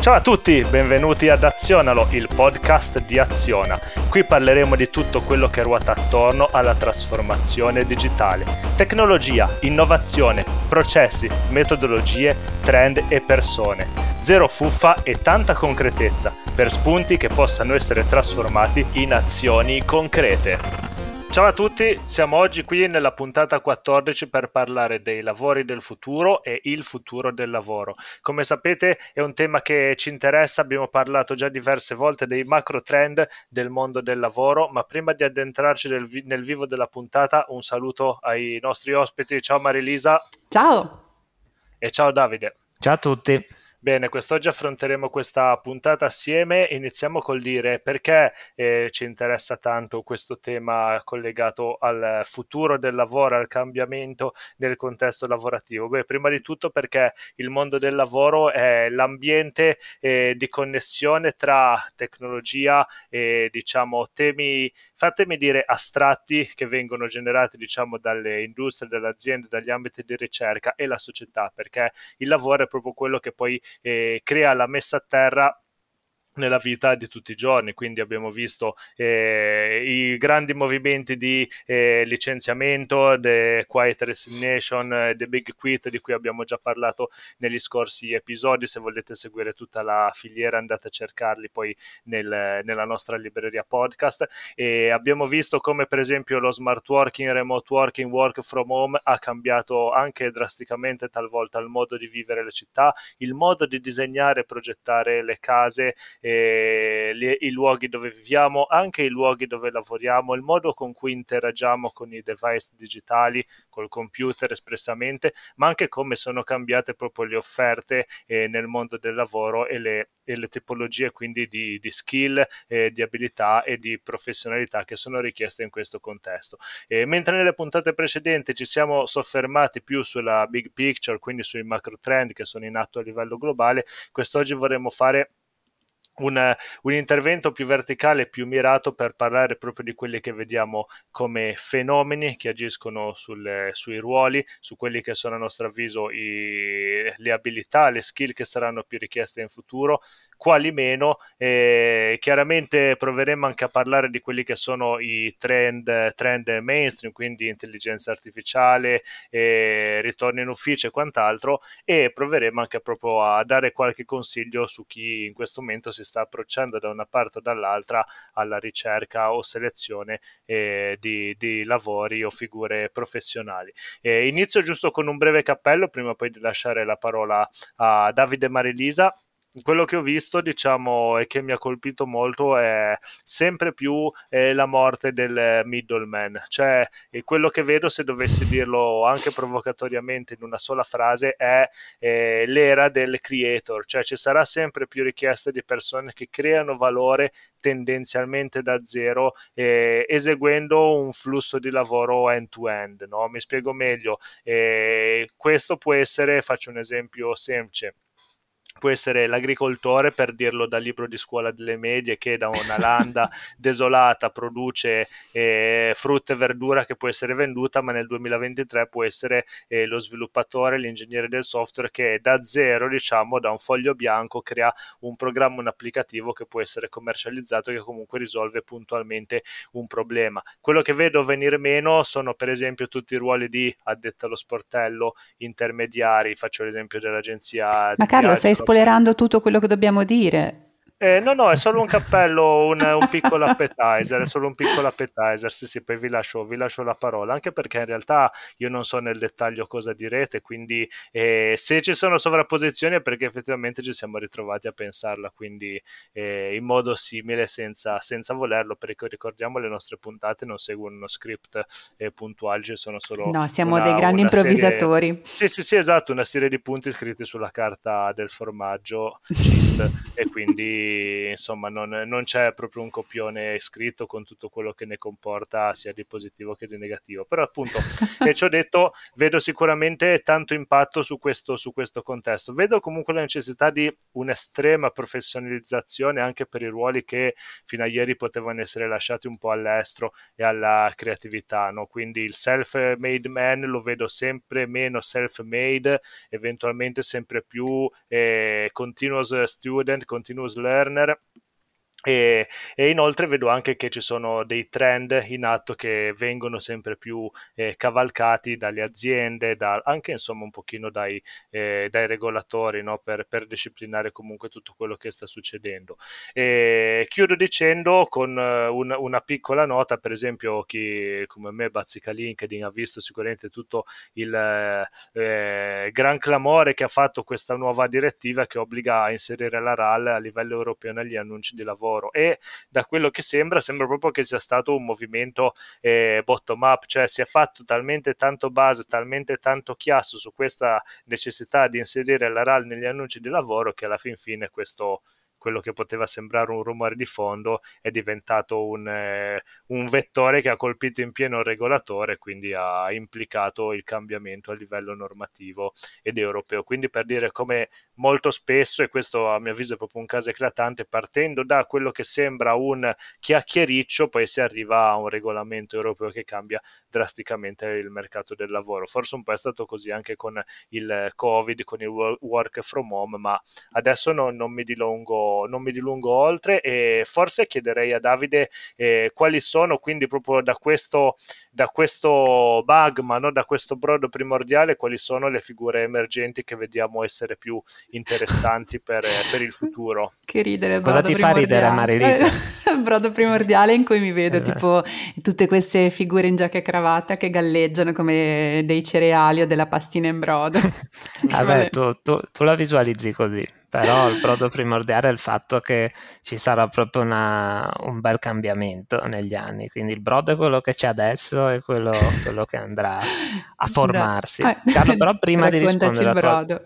Ciao a tutti, benvenuti ad Azionalo, il podcast di Aziona. Qui parleremo di tutto quello che ruota attorno alla trasformazione digitale. Tecnologia, innovazione, processi, metodologie, trend e persone. Zero fuffa e tanta concretezza per spunti che possano essere trasformati in azioni concrete. Ciao a tutti, siamo oggi qui nella puntata 14 per parlare dei lavori del futuro e il futuro del lavoro. Come sapete è un tema che ci interessa, abbiamo parlato già diverse volte dei macro trend del mondo del lavoro, ma prima di addentrarci nel, vi- nel vivo della puntata un saluto ai nostri ospiti. Ciao Marilisa. Ciao. E ciao Davide. Ciao a tutti. Bene, quest'oggi affronteremo questa puntata assieme. Iniziamo col dire perché eh, ci interessa tanto questo tema collegato al futuro del lavoro, al cambiamento nel contesto lavorativo. Beh, prima di tutto perché il mondo del lavoro è l'ambiente eh, di connessione tra tecnologia e diciamo temi, fatemi dire, astratti che vengono generati diciamo dalle industrie, dalle aziende, dagli ambiti di ricerca e la società, perché il lavoro è proprio quello che poi eh, crea la messa a terra nella vita di tutti i giorni, quindi abbiamo visto eh, i grandi movimenti di eh, licenziamento, The Quiet Resignation, The Big Quit di cui abbiamo già parlato negli scorsi episodi, se volete seguire tutta la filiera andate a cercarli poi nel, nella nostra libreria podcast. E abbiamo visto come per esempio lo smart working, remote working, work from home ha cambiato anche drasticamente talvolta il modo di vivere le città, il modo di disegnare e progettare le case eh, li, i luoghi dove viviamo, anche i luoghi dove lavoriamo, il modo con cui interagiamo con i device digitali, col computer espressamente, ma anche come sono cambiate proprio le offerte eh, nel mondo del lavoro e le, e le tipologie quindi di, di skill, eh, di abilità e di professionalità che sono richieste in questo contesto. mentre nelle puntate precedenti ci siamo soffermati più sulla big picture, quindi sui macro trend che sono in atto a livello globale, quest'oggi vorremmo fare un, un, intervento più verticale, più mirato per parlare proprio di quelli che vediamo come fenomeni che agiscono sulle, sui ruoli, su quelli che sono a nostro avviso i, le abilità, le skill che saranno più richieste in futuro, quali meno. E chiaramente proveremo anche a parlare di quelli che sono i trend, trend mainstream, quindi intelligenza artificiale, ritorno in ufficio e quant'altro, e proveremo anche proprio a dare qualche consiglio su chi in questo momento si sta approcciando da una parte o dall'altra alla ricerca o selezione eh, di, di, lavori o figure professionali. Eh, inizio giusto con un breve cappello prima poi di lasciare la parola a Davide Marilisa quello che ho visto, diciamo, e che mi ha colpito molto è sempre più eh, la morte del middleman. Cioè, quello che vedo, se dovessi dirlo anche provocatoriamente in una sola frase, è eh, l'era del creator. Cioè, ci sarà sempre più richiesta di persone che creano valore tendenzialmente da zero, eh, eseguendo un flusso di lavoro end-to-end. No? Mi spiego meglio. Eh, questo può essere, faccio un esempio semplice può essere l'agricoltore, per dirlo dal libro di scuola delle medie, che da una landa desolata produce eh, frutta e verdura che può essere venduta, ma nel 2023 può essere eh, lo sviluppatore, l'ingegnere del software che da zero, diciamo, da un foglio bianco crea un programma, un applicativo che può essere commercializzato e che comunque risolve puntualmente un problema. Quello che vedo venire meno sono per esempio tutti i ruoli di addetto allo sportello, intermediari, faccio l'esempio dell'agenzia. Ma Carlo, stai spoilerando tutto quello che dobbiamo dire. Eh, no, no, è solo un cappello, un, un, piccolo appetizer, è solo un piccolo appetizer, sì, sì, poi vi lascio, vi lascio, la parola, anche perché in realtà io non so nel dettaglio cosa direte, quindi eh, se ci sono sovrapposizioni è perché effettivamente ci siamo ritrovati a pensarla, quindi eh, in modo simile, senza, senza, volerlo, perché ricordiamo le nostre puntate non seguono uno script eh, puntuale, ci sono solo... No, siamo una, dei grandi improvvisatori. Serie, sì, sì, sì, esatto, una serie di punti scritti sulla carta del formaggio, e quindi quindi insomma non, non, c'è proprio un copione scritto con tutto quello che ne comporta sia di positivo che di negativo, però appunto, e ci ho detto, vedo sicuramente tanto impatto su questo, su questo contesto, vedo comunque la necessità di un'estrema professionalizzazione anche per i ruoli che fino a ieri potevano essere lasciati un po' all'estero e alla creatività, no? quindi il self-made man lo vedo sempre meno self-made, eventualmente sempre più eh, continuous student, continuous learner Werner. E, e, inoltre vedo anche che ci sono dei trend in atto che vengono sempre più eh, cavalcati dalle aziende, da, anche insomma un pochino dai, eh, dai regolatori no? per, per, disciplinare comunque tutto quello che sta succedendo. E chiudo dicendo con uh, un, una piccola nota, per esempio chi come me bazzica LinkedIn ha visto sicuramente tutto il eh, gran clamore che ha fatto questa nuova direttiva che obbliga a inserire la RAL a livello europeo negli annunci di lavoro lavoro. E da quello che sembra, sembra proprio che sia stato un movimento eh, bottom up, cioè si è fatto talmente tanto base, talmente tanto chiasso su questa necessità di inserire la RAL negli annunci di lavoro che alla fin fine questo quello che poteva sembrare un rumore di fondo è diventato un, eh, un vettore che ha colpito in pieno il regolatore, quindi ha implicato il cambiamento a livello normativo ed europeo. Quindi per dire come molto spesso, e questo a mio avviso è proprio un caso eclatante, partendo da quello che sembra un chiacchiericcio, poi si arriva a un regolamento europeo che cambia drasticamente il mercato del lavoro. Forse un po' è stato così anche con il Covid, con il work from home, ma adesso non, non mi dilungo non mi dilungo oltre e forse chiederei a Davide eh, quali sono quindi proprio da questo, da questo bug, ma non da questo brodo primordiale, quali sono le figure emergenti che vediamo essere più interessanti per, per il futuro. Che ridere, Cosa ti fa ridere Marilisa? il brodo primordiale in cui mi vedo eh. tipo tutte queste figure in giacca e cravatta che galleggiano come dei cereali o della pastina in brodo. Vabbè, tu, tu, tu la visualizzi così però il brodo primordiale è il fatto che ci sarà proprio una, un bel cambiamento negli anni, quindi il brodo è quello che c'è adesso e quello, quello che andrà a formarsi. No. Carlo, però prima di rispondere alla tua...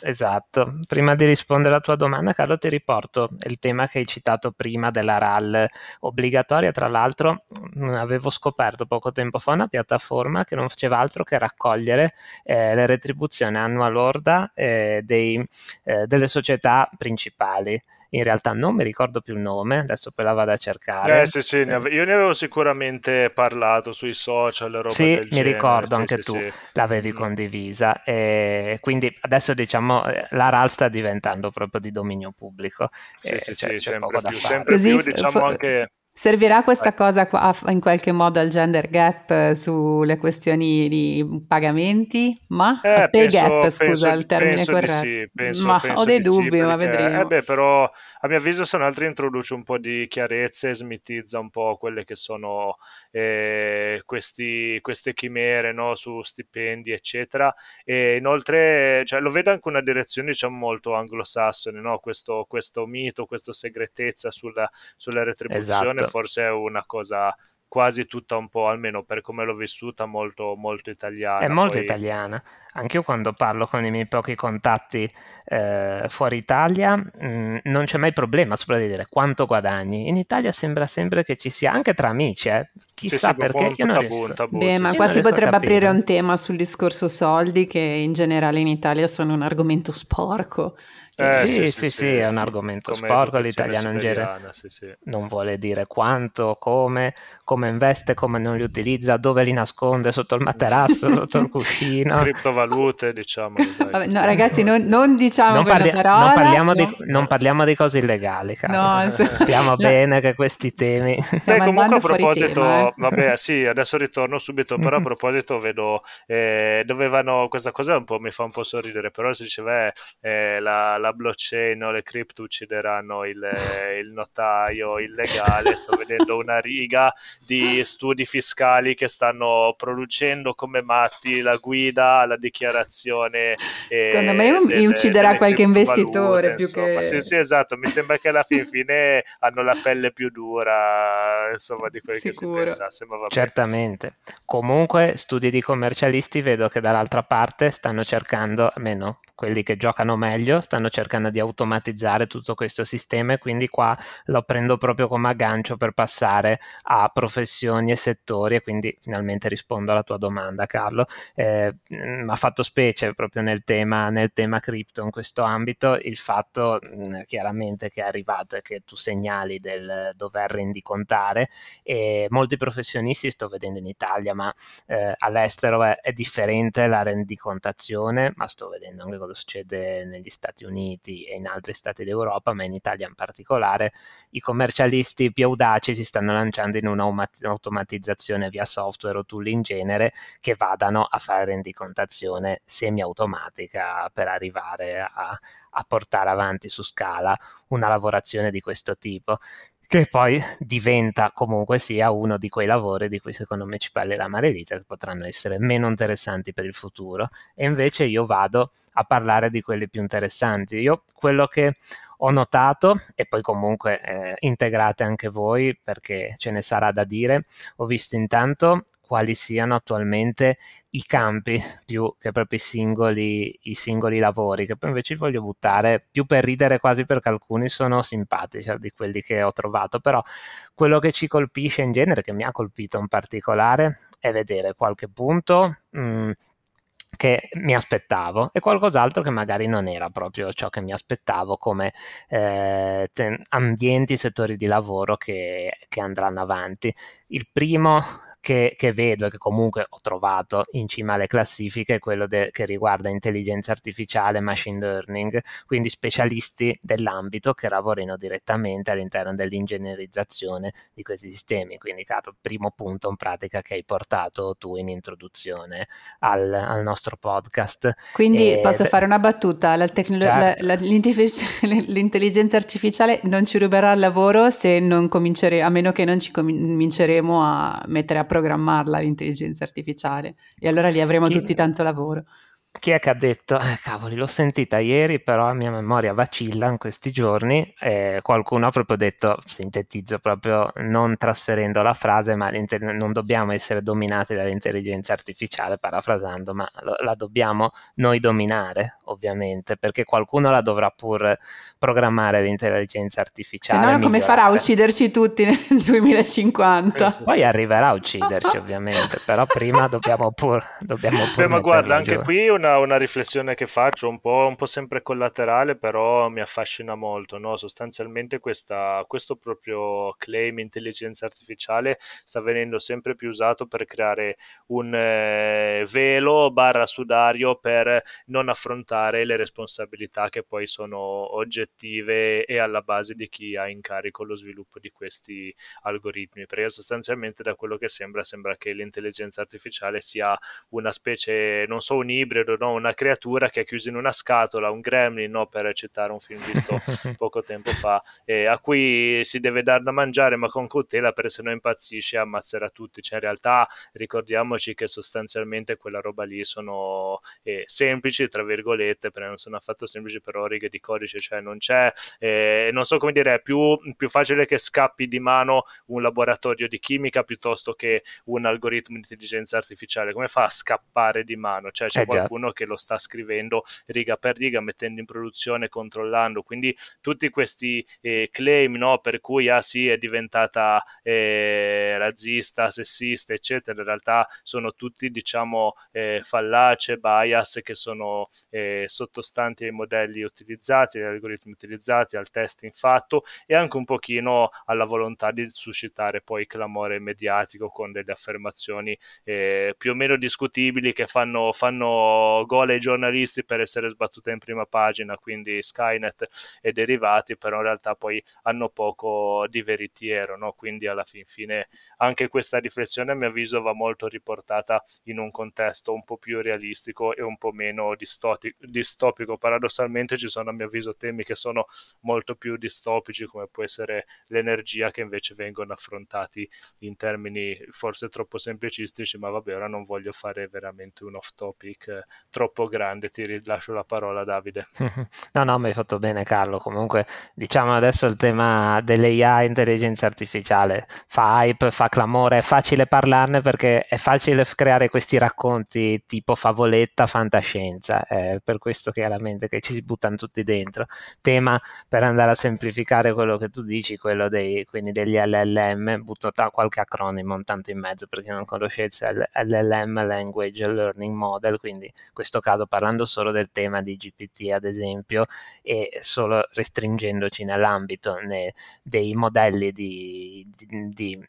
Esatto, prima di rispondere alla tua domanda Carlo ti riporto il tema che hai citato prima della RAL obbligatoria, tra l'altro mm, avevo scoperto poco tempo fa una piattaforma che non faceva altro che raccogliere eh, le retribuzioni annua lorda eh, dei, eh, delle società società principali. In realtà non mi ricordo più il nome, adesso poi la vado a cercare. Eh sì, sì, io ne avevo sicuramente parlato sui social, roba Sì, mi genere. ricordo, sì, anche sì, tu sì. l'avevi mm. condivisa. E quindi adesso diciamo la RAL sta diventando proprio di dominio pubblico. Sì, sì, c'è, sì, c'è sempre più, sempre più, diciamo anche Servirà questa cosa qua in qualche modo al gender gap eh, sulle questioni di pagamenti? Ma eh, pay penso, gap, scusa, penso, il termine corretto. Sì, penso, ma ho dei dubbi, sì, ma vedremo. Eh beh, però a mio avviso se un altro introduce un po' di chiarezza e smitizza un po' quelle che sono eh, questi, queste chimere no, su stipendi, eccetera. E inoltre cioè, lo vedo anche una direzione diciamo molto anglosassone, no? questo, questo mito, questa segretezza sulla, sulla retribuzione. Esatto forse è una cosa quasi tutta un po', almeno per come l'ho vissuta, molto, molto italiana. È molto Poi... italiana. Anche io quando parlo con i miei pochi contatti eh, fuori Italia mh, mm, non c'è mai problema sopra di dire quanto guadagni. In Italia sembra sempre che ci sia, anche tra amici, eh. chissà sì, sì, perché. Io non tabù, riesco... tabù, Beh, sì, ma qua si potrebbe aprire un tema sul discorso soldi che in generale in Italia sono un argomento sporco. Eh, sì, sì, sì, sì, è un argomento sporco, l'italiano in genere non vuole dire quanto, come, come investe, come non li utilizza, dove li nasconde, sotto il materasso, sotto il cuscino. Criptovalute, diciamo. Vabbè, no, ragazzi, non, non diciamo non, parli- parola, non, parliamo no. di, non, parliamo di, cose illegali, no, sappiamo no. bene che questi temi... Beh, comunque a proposito, tema, eh. vabbè, sì, adesso ritorno subito, però a proposito vedo, eh, dovevano, questa cosa un po' mi fa un po' sorridere, però si diceva eh, la, la la blockchain o le cripto uccideranno il, il notaio illegale. Sto vedendo una riga di studi fiscali che stanno producendo come matti la guida, la dichiarazione. Secondo me delle, ucciderà qualche investitore più insomma. che... Sì, sì, esatto. Mi sembra che alla fin fine hanno la pelle più dura, insomma, di quello Sicuro. che si pensasse. Ma vabbè. Certamente. Comunque, studi di commercialisti vedo che dall'altra parte stanno cercando, almeno quelli che giocano meglio, stanno cercando cercando di automatizzare tutto questo sistema e quindi qua lo prendo proprio come aggancio per passare a professioni e settori e quindi finalmente rispondo alla tua domanda Carlo. Eh, mi ha fatto specie proprio nel tema, nel tema cripto in questo ambito il fatto mh, chiaramente che è arrivato e che tu segnali del dover rendicontare e molti professionisti sto vedendo in Italia ma eh, all'estero è, è differente la rendicontazione ma sto vedendo anche cosa succede negli Stati Uniti e in altri stati d'Europa ma in Italia in particolare i commercialisti più audaci si stanno lanciando in un'automatizzazione via software o tool in genere che vadano a fare rendicontazione semi-automatica per arrivare a, a portare avanti su scala una lavorazione di questo tipo che poi diventa comunque sia uno di quei lavori di cui secondo me ci parlerà Marelita che potranno essere meno interessanti per il futuro. E invece io vado a parlare di quelli più interessanti. Io quello che ho notato e poi comunque eh, integrate anche voi perché ce ne sarà da dire ho visto intanto quali siano attualmente i campi più che proprio i singoli, i singoli lavori, che poi invece voglio buttare più per ridere quasi perché alcuni sono simpatici di quelli che ho trovato, però quello che ci colpisce in genere, che mi ha colpito in particolare, è vedere qualche punto mh, mm, che mi aspettavo e qualcos'altro che magari non era proprio ciò che mi aspettavo come eh, ambienti, settori di lavoro che, che andranno avanti. Il primo che, che, vedo e che comunque ho trovato in cima alle classifiche è quello de, che riguarda intelligenza artificiale, machine learning, quindi specialisti dell'ambito che lavorino direttamente all'interno dell'ingegnerizzazione di questi sistemi. Quindi, caro, primo punto in pratica che hai portato tu in introduzione al, al nostro podcast. Quindi e, posso fare una battuta, la tecno- certo. la, la, l'intelligenza artificiale non ci ruberà il lavoro se non cominciere, a meno che non ci cominceremo a mettere a programmarla l'intelligenza artificiale. E allora lì avremo Chi... tutti tanto lavoro. Chi è che ha detto, eh, cavoli, l'ho sentita ieri, però la mia memoria vacilla in questi giorni, eh, qualcuno ha proprio detto, sintetizzo proprio non trasferendo la frase, ma non dobbiamo essere dominati dall'intelligenza artificiale, parafrasando, ma lo- la dobbiamo noi dominare, ovviamente, perché qualcuno la dovrà pur programmare l'intelligenza artificiale. Se no, come farà a ucciderci tutti nel 2050? Poi arriverà a ucciderci, ovviamente, però prima dobbiamo pur... Dobbiamo pur Beh, ma guarda, anche qui una una, una, riflessione che faccio, un po', un po', sempre collaterale, però mi affascina molto. No? Sostanzialmente questa, questo proprio claim intelligenza artificiale sta venendo sempre più usato per creare un eh, velo barra sudario per non affrontare le responsabilità che poi sono oggettive e alla base di chi ha in carico lo sviluppo di questi algoritmi. Perché sostanzialmente da quello che sembra, sembra che l'intelligenza artificiale sia una specie, non so, un ibrido no? una creatura che è chiusa in una scatola, un gremlin, no? per citare un film visto poco tempo fa, eh, a cui si deve dar da mangiare ma con cautela perché se no impazzisce e ammazzerà tutti. Cioè, in realtà ricordiamoci che sostanzialmente quella roba lì sono eh, semplici, tra virgolette, perché non sono affatto semplici però righe di codice, cioè non c'è, eh, non so come dire, è più, più facile che scappi di mano un laboratorio di chimica piuttosto che un algoritmo di intelligenza artificiale. Come fa a scappare di mano? Cioè c'è eh qualcuno che lo sta scrivendo riga per riga, mettendo in produzione, controllando. Quindi tutti questi eh, claim no, per cui ah sì è diventata eh, razzista, sessista, eccetera, in realtà sono tutti diciamo eh, fallace, bias che sono sottostanti ai modelli utilizzati, agli algoritmi utilizzati, al testing fatto e anche un pochino alla volontà di suscitare poi clamore mediatico con delle affermazioni eh, più o meno discutibili che fanno, fanno gol ai giornalisti per essere sbattuta in prima pagina, quindi Skynet e derivati, però in realtà poi hanno poco di veritiero, no? quindi alla fin fine anche questa riflessione a mio avviso va molto riportata in un contesto un po' più realistico e un po' meno distopico. Paradossalmente ci sono a mio avviso temi che sono molto più distopici come può essere l'energia che invece vengono affrontati in termini forse troppo semplicistici, ma vabbè ora non voglio fare veramente un off topic troppo grande. Ti rilascio la parola, Davide. No, no, mi hai fatto bene, Carlo. Comunque, diciamo adesso il tema dell'AI, intelligenza artificiale, fa hype, fa clamore, è facile parlarne perché è facile creare questi racconti tipo favoletta, fantascienza. È per questo chiaramente che ci si buttano tutti dentro. Tema per andare a semplificare quello che tu dici, quello dei, quindi degli LLM, butto qualche acronimo intanto in mezzo perché non conoscete LLM, Language Learning Model, quindi in questo caso parlando solo del tema di GPT ad esempio e solo restringendoci nell'ambito ne, dei modelli di, di, di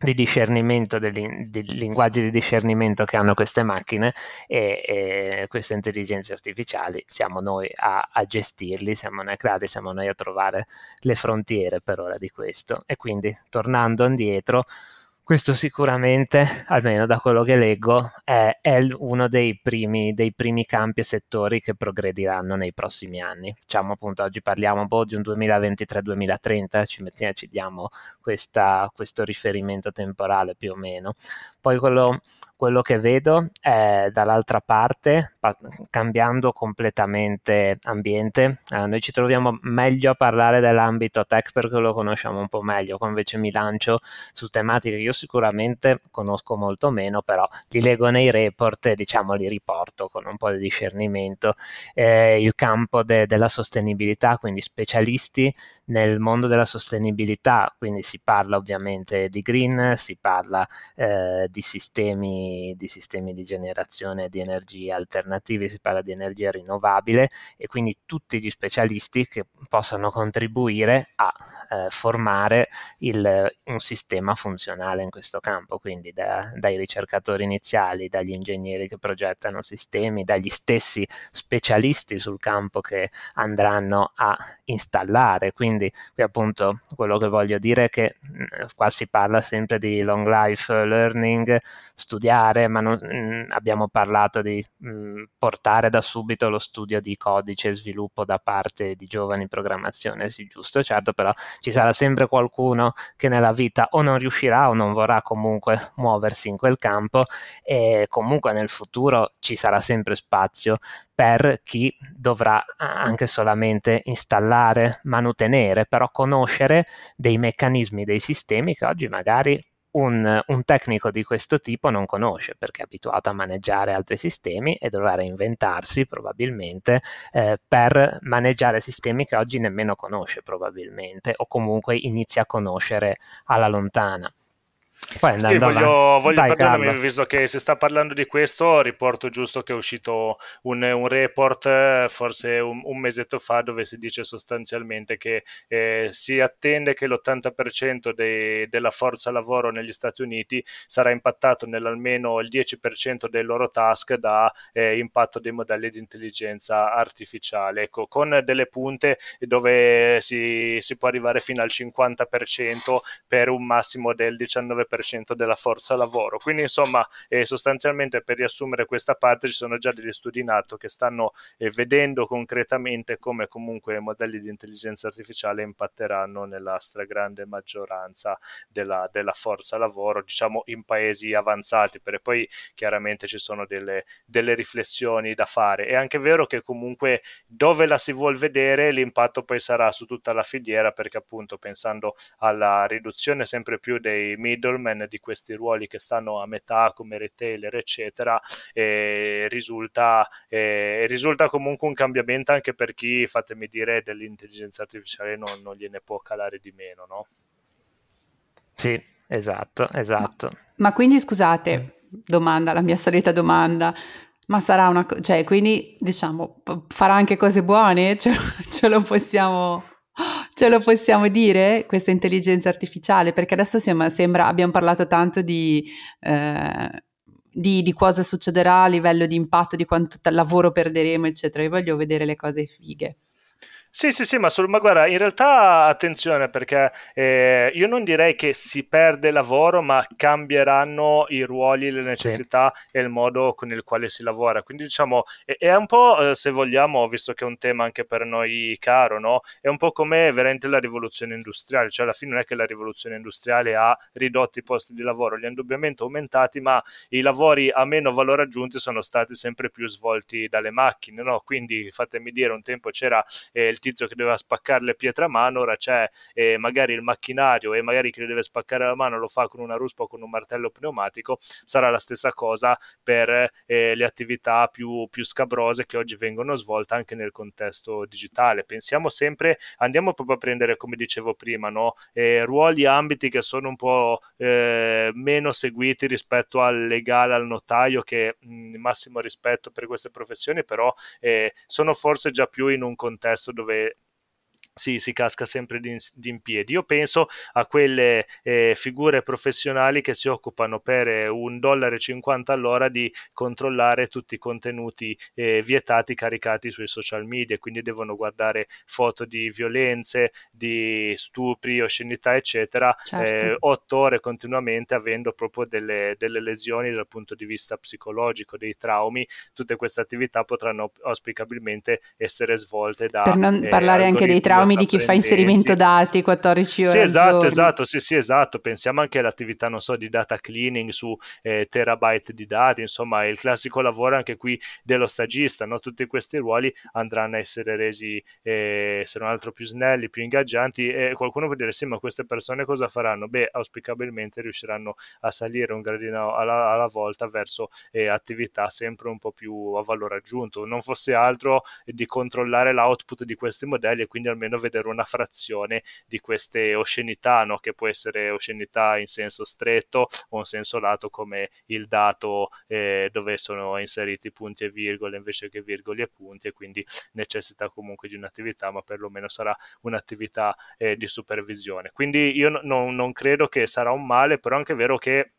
di discernimento, dei, dei, linguaggi di discernimento che hanno queste macchine e, e queste intelligenze artificiali, siamo noi a, a, gestirli, siamo noi a creare, siamo noi a trovare le frontiere per ora di questo. E quindi tornando indietro, questo sicuramente, almeno da quello che leggo, è, è uno dei primi, dei primi, campi e settori che progrediranno nei prossimi anni. Diciamo appunto, oggi parliamo un po' di un 2023-2030, ci, mettiamo, ci diamo questa, questo riferimento temporale più o meno. Poi quello, quello che vedo è dall'altra parte, pa- cambiando completamente ambiente, eh, noi ci troviamo meglio a parlare dell'ambito tech perché lo conosciamo un po' meglio, qua invece mi lancio su tematiche che io sicuramente conosco molto meno, però li leggo nei report e diciamo li riporto con un po' di discernimento. Eh, il campo de- della sostenibilità, quindi specialisti nel mondo della sostenibilità, quindi si parla ovviamente di green, si parla eh, di, sistemi, di sistemi di generazione di energia alternativi, si parla di energia rinnovabile e quindi tutti gli specialisti che possano contribuire a eh, formare il, un sistema funzionale in questo campo, quindi da, dai ricercatori iniziali, dagli ingegneri che progettano sistemi, dagli stessi specialisti sul campo che andranno a installare. Quindi qui appunto quello che voglio dire è che mh, mm, qua si parla sempre di long life learning, studiare, ma non, mh, mm, abbiamo parlato di mh, mm, portare da subito lo studio di codice e sviluppo da parte di giovani programmazione, sì giusto, certo, però ci sarà sempre qualcuno che nella vita o non riuscirà o non vorrà comunque muoversi in quel campo e comunque nel futuro ci sarà sempre spazio per chi dovrà anche solamente installare, manutenere, però conoscere dei meccanismi, dei sistemi che oggi magari un, un, tecnico di questo tipo non conosce perché è abituato a maneggiare altri sistemi e dovrà reinventarsi probabilmente eh, per maneggiare sistemi che oggi nemmeno conosce probabilmente o comunque inizia a conoscere alla lontana. Poi sì, voglio, voglio Dai, visto che si sta parlando di questo, riporto giusto che è uscito un, un report forse un, un, mesetto fa dove si dice sostanzialmente che eh, si attende che l'80% dei, della forza lavoro negli Stati Uniti sarà impattato nell'almeno il 10% dei loro task da eh, impatto dei modelli di intelligenza artificiale, ecco, con delle punte dove si, si può arrivare fino al 50% per un massimo del 19% 99% della forza lavoro. Quindi insomma eh, sostanzialmente per riassumere questa parte ci sono già degli studi in atto che stanno eh, vedendo concretamente come comunque i modelli di intelligenza artificiale impatteranno nella stragrande maggioranza della, della forza lavoro, diciamo in paesi avanzati, perché poi chiaramente ci sono delle, delle riflessioni da fare. È anche vero che comunque dove la si vuol vedere l'impatto poi sarà su tutta la filiera perché appunto pensando alla riduzione sempre più dei middle middleman di questi ruoli che stanno a metà come retailer eccetera e risulta, e risulta comunque un cambiamento anche per chi fatemi dire dell'intelligenza artificiale non, non gliene può calare di meno no? Sì, esatto, esatto. Ma, ma quindi scusate, domanda, la mia solita domanda, ma sarà una cosa, cioè quindi diciamo farà anche cose buone? Cioè, ce lo possiamo Ce lo possiamo dire, questa intelligenza artificiale? Perché adesso sembra, sembra abbiamo parlato tanto di, eh, di, di, cosa succederà a livello di impatto, di quanto lavoro perderemo, eccetera. Io voglio vedere le cose fighe. Sì, sì, sì, ma, sul, ma guarda, in realtà attenzione perché eh, io non direi che si perde lavoro, ma cambieranno i ruoli, le necessità sì. e il modo con il quale si lavora. Quindi diciamo, è, è un po', eh, se vogliamo, visto che è un tema anche per noi caro, no? È un po' come veramente la rivoluzione industriale, cioè alla fine non è che la rivoluzione industriale ha ridotto i posti di lavoro, li ha indubbiamente aumentati, ma i lavori a meno valore aggiunto sono stati sempre più svolti dalle macchine, no? Quindi fatemi dire, un tempo c'era eh, il tizio che doveva spaccare le pietre a mano, ora c'è eh, magari il macchinario e magari chi le deve spaccare la mano lo fa con una ruspa o con un martello pneumatico, sarà la stessa cosa per eh, le attività più, più scabrose che oggi vengono svolte anche nel contesto digitale. Pensiamo sempre, andiamo proprio a prendere, come dicevo prima, no? eh, ruoli, ambiti che sono un po' eh, meno seguiti rispetto al legale, al notaio, che mh, massimo rispetto per queste professioni, però eh, sono forse già più in un contesto dove dove si, si casca sempre di, di, in piedi. Io penso a quelle eh, figure professionali che si occupano per eh, un dollaro e 50 all'ora di controllare tutti i contenuti eh, vietati caricati sui social media, quindi devono guardare foto di violenze, di stupri, oscenità, eccetera, certo. eh, otto ore continuamente avendo proprio delle, delle, lesioni dal punto di vista psicologico, dei traumi. Tutte queste attività potranno auspicabilmente essere svolte da... Per non parlare anche dei traumi traumi di chi fa inserimento dati 14 ore sì, esatto, esatto, sì, sì, esatto. Pensiamo anche all'attività, non so, di data cleaning su eh, terabyte di dati, insomma, il classico lavoro anche qui dello stagista, no? Tutti questi ruoli andranno a essere resi, eh, se non altro, più snelli, più ingaggianti e qualcuno può dire, sì, ma queste persone cosa faranno? Beh, auspicabilmente riusciranno a salire un gradino alla, alla volta verso eh, attività sempre un po' più a valore aggiunto. Non fosse altro di controllare l'output di questi modelli e quindi almeno almeno vedere una frazione di queste oscenità, no? che può essere oscenità in senso stretto o in senso lato come il dato eh, dove sono inseriti punti e virgole invece che virgoli e punti e quindi necessita comunque di un'attività, ma perlomeno sarà un'attività eh, di supervisione. Quindi io no, non, credo che sarà un male, però è anche vero che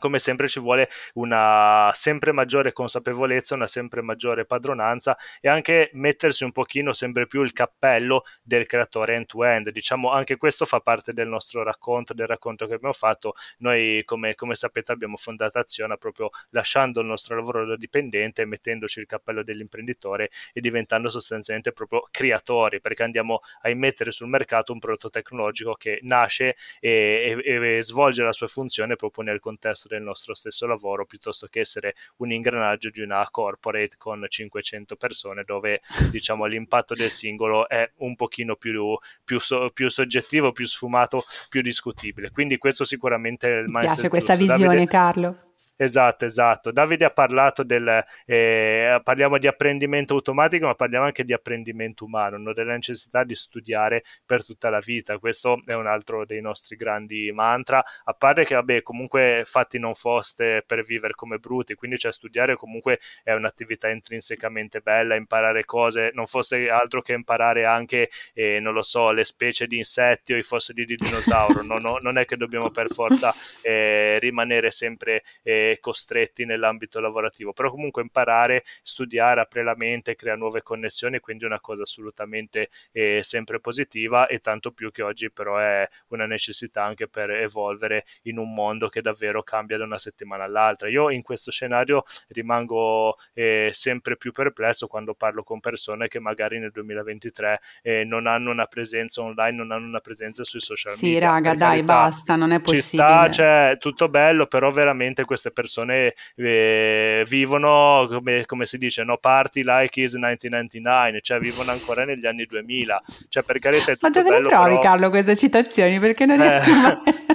come sempre ci vuole una sempre maggiore consapevolezza, una sempre maggiore padronanza e anche mettersi un pochino sempre più il cappello del creatore end-to-end. Diciamo anche questo fa parte del nostro racconto, del racconto che abbiamo fatto. Noi come, come sapete abbiamo fondato Azione proprio lasciando il nostro lavoro da dipendente, mettendoci il cappello dell'imprenditore e diventando sostanzialmente proprio creatori perché andiamo a immettere sul mercato un prodotto tecnologico che nasce e, e, e svolge la sua funzione proprio nel contesto del nostro stesso lavoro piuttosto che essere un ingranaggio di una corporate con 500 persone dove diciamo l'impatto del singolo è un pochino più, più, so, più soggettivo, più sfumato, più discutibile. Quindi questo sicuramente è il mindset. Mi piace questa visione Davide, Carlo. Esatto, esatto. Davide ha parlato del, eh, parliamo di apprendimento automatico, ma parliamo anche di apprendimento umano, no? della necessità di studiare per tutta la vita. Questo è un altro dei nostri grandi mantra, a parte che, vabbè, comunque fatti non foste per vivere come bruti, quindi cioè studiare comunque è un'attività intrinsecamente bella, imparare cose, non fosse altro che imparare anche, eh, non lo so, le specie di insetti o i fossili di dinosauro, no, no, non è che dobbiamo per forza eh, rimanere sempre eh, costretti nell'ambito lavorativo, però comunque imparare, studiare, apre la mente, crea nuove connessioni, quindi è una cosa assolutamente eh, sempre positiva e tanto più che oggi però è una necessità anche per evolvere in un mondo che davvero cambia da una settimana all'altra. Io in questo scenario rimango eh, sempre più perplesso quando parlo con persone che magari nel 2023 eh, non hanno una presenza online, non hanno una presenza sui social sì, media. Sì, raga, dai, basta, non è possibile. Ci sta, cioè, tutto bello, però veramente queste persone eh, vivono, come, come, si dice, no party like is 1999, cioè vivono ancora negli anni 2000. Cioè, per carità, Ma dove bello, le trovi, però... Carlo, queste citazioni? Perché non riesco eh. mai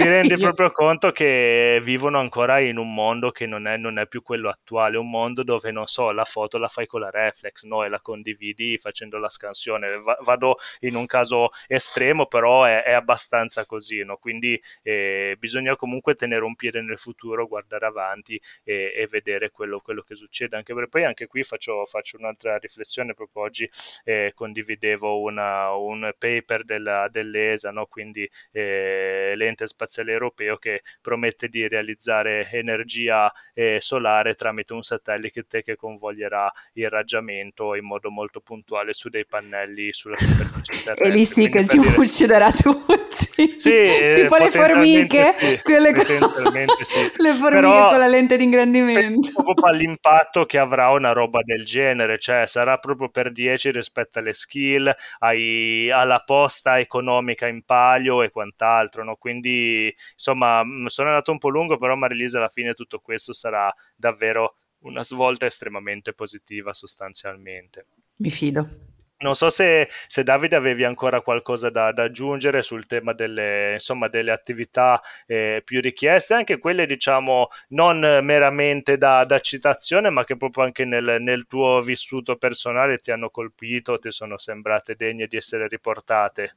ti rendi proprio conto che vivono ancora in un mondo che non è, non è, più quello attuale, un mondo dove non so, la foto la fai con la reflex no? e la condividi facendo la scansione. Va, vado in un caso estremo, però è, è abbastanza così, no? quindi eh, bisogna comunque tenere un piede nel futuro, guardare avanti e, e vedere quello, quello, che succede. Anche perché poi anche qui faccio, faccio un'altra riflessione, proprio oggi eh, condividevo una, un paper della, dell'ESA, no? quindi eh, l'ente ente spaziale europeo che promette di realizzare energia eh, solare tramite un satellite che convoglierà il raggiamento in modo molto puntuale su dei pannelli sulla superficie terrestre. e lì sì che ci dire... ucciderà tutti. Sì, eh, tipo le formiche, sì, quelle sì. le formiche Però, con la lente di ingrandimento. Proprio all'impatto che avrà una roba del genere, cioè sarà proprio per 10 rispetto alle skill, ai, alla posta economica in palio e quant'altro, no? Quindi, insomma, sono andato un po' lungo, però Marilisa alla fine tutto questo sarà davvero una svolta estremamente positiva sostanzialmente. Mi fido. Non so se, se, Davide avevi ancora qualcosa da, da aggiungere sul tema delle, insomma, delle attività eh, più richieste, anche quelle diciamo non meramente da, da citazione, ma che proprio anche nel, nel, tuo vissuto personale ti hanno colpito, ti sono sembrate degne di essere riportate.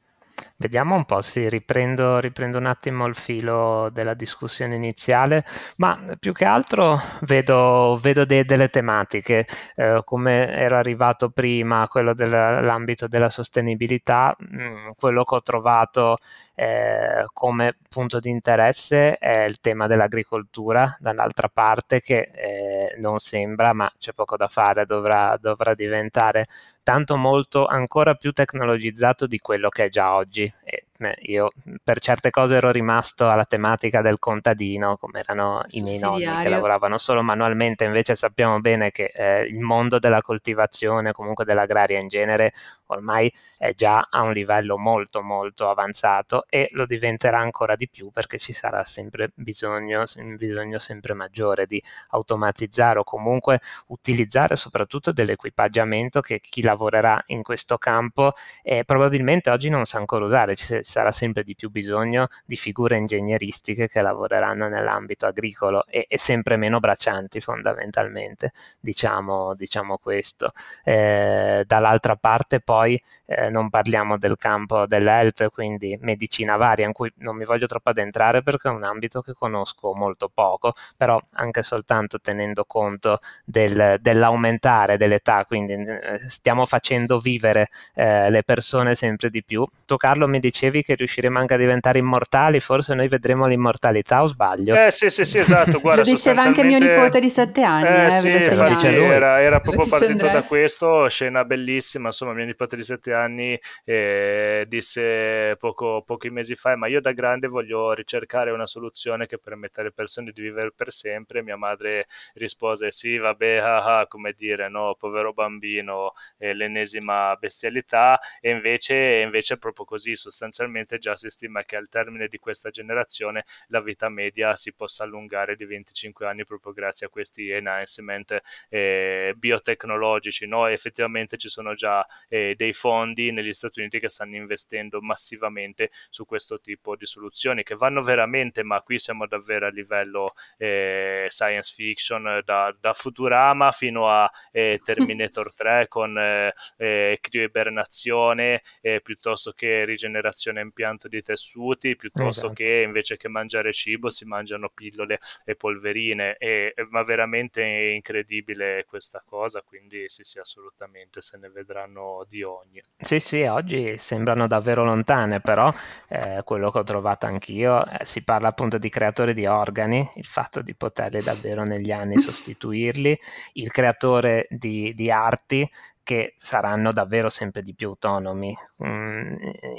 Vediamo un po', sì, riprendo, riprendo, un attimo il filo della discussione iniziale, ma più che altro vedo, vedo de- delle tematiche, eh, come era arrivato prima, quello dell'ambito della sostenibilità, mh, mm, quello che ho trovato eh, come punto di interesse è il tema dell'agricoltura, dall'altra parte che eh, non sembra, ma c'è poco da fare, dovrà, dovrà diventare tanto molto ancora più tecnologizzato di quello che è già oggi. E io per certe cose ero rimasto alla tematica del contadino, come erano i miei nonni che lavoravano solo manualmente, invece sappiamo bene che eh, il mondo della coltivazione, comunque dell'agraria in genere, ormai è già a un livello molto molto avanzato e lo diventerà ancora di più perché ci sarà sempre bisogno, un bisogno sempre maggiore di automatizzare o comunque utilizzare soprattutto dell'equipaggiamento che chi lavorerà in questo campo eh, probabilmente oggi non sa ancora usare, ci sarà sempre di più bisogno di figure ingegneristiche che lavoreranno nell'ambito agricolo e, e sempre meno braccianti fondamentalmente, diciamo, diciamo questo. Eh, dall'altra parte poi eh, non parliamo del campo dell'health, quindi medicina varia, in cui non mi voglio troppo addentrare perché è un ambito che conosco molto poco, però anche soltanto tenendo conto del, dell'aumentare dell'età, quindi eh, stiamo facendo vivere eh, le persone sempre di più. Tu Carlo mi dicevi che riusciremo anche a diventare immortali, forse noi vedremo l'immortalità o sbaglio? Eh sì sì sì esatto, Guarda, lo diceva anche mio nipote di sette anni, eh, eh, sì, infatti era, era, proprio partito da questo, scena bellissima, insomma mio nipote di sette anni eh, disse poco, pochi mesi fa, ma io da grande voglio ricercare una soluzione che permetta alle persone di vivere per sempre, mia madre rispose sì vabbè, ah, ah, come dire, no, povero bambino, eh, l'ennesima bestialità. E invece, invece è proprio così, sostanzialmente già si stima che al termine di questa generazione la vita media si possa allungare di 25 anni proprio grazie a questi enhancement eh, biotecnologici. No? effettivamente ci sono già eh, dei fondi negli Stati Uniti che stanno investendo massivamente su questo tipo di soluzioni che vanno veramente, ma qui siamo davvero a livello eh, science fiction, da, da, Futurama fino a eh, Terminator 3 con eh, eh, crioibernazione piuttosto che rigenerazione impianto di tessuti, piuttosto esatto. che invece che mangiare cibo si mangiano pillole e polverine, e, ma veramente incredibile questa cosa, quindi sì sì assolutamente se ne vedranno di ogni. Sì sì, oggi sembrano davvero lontane, però eh, quello che ho trovato anch'io, eh, si parla appunto di creatori di organi, il fatto di poterli davvero negli anni sostituirli, il creatore di, di arti, che saranno davvero sempre di più autonomi um,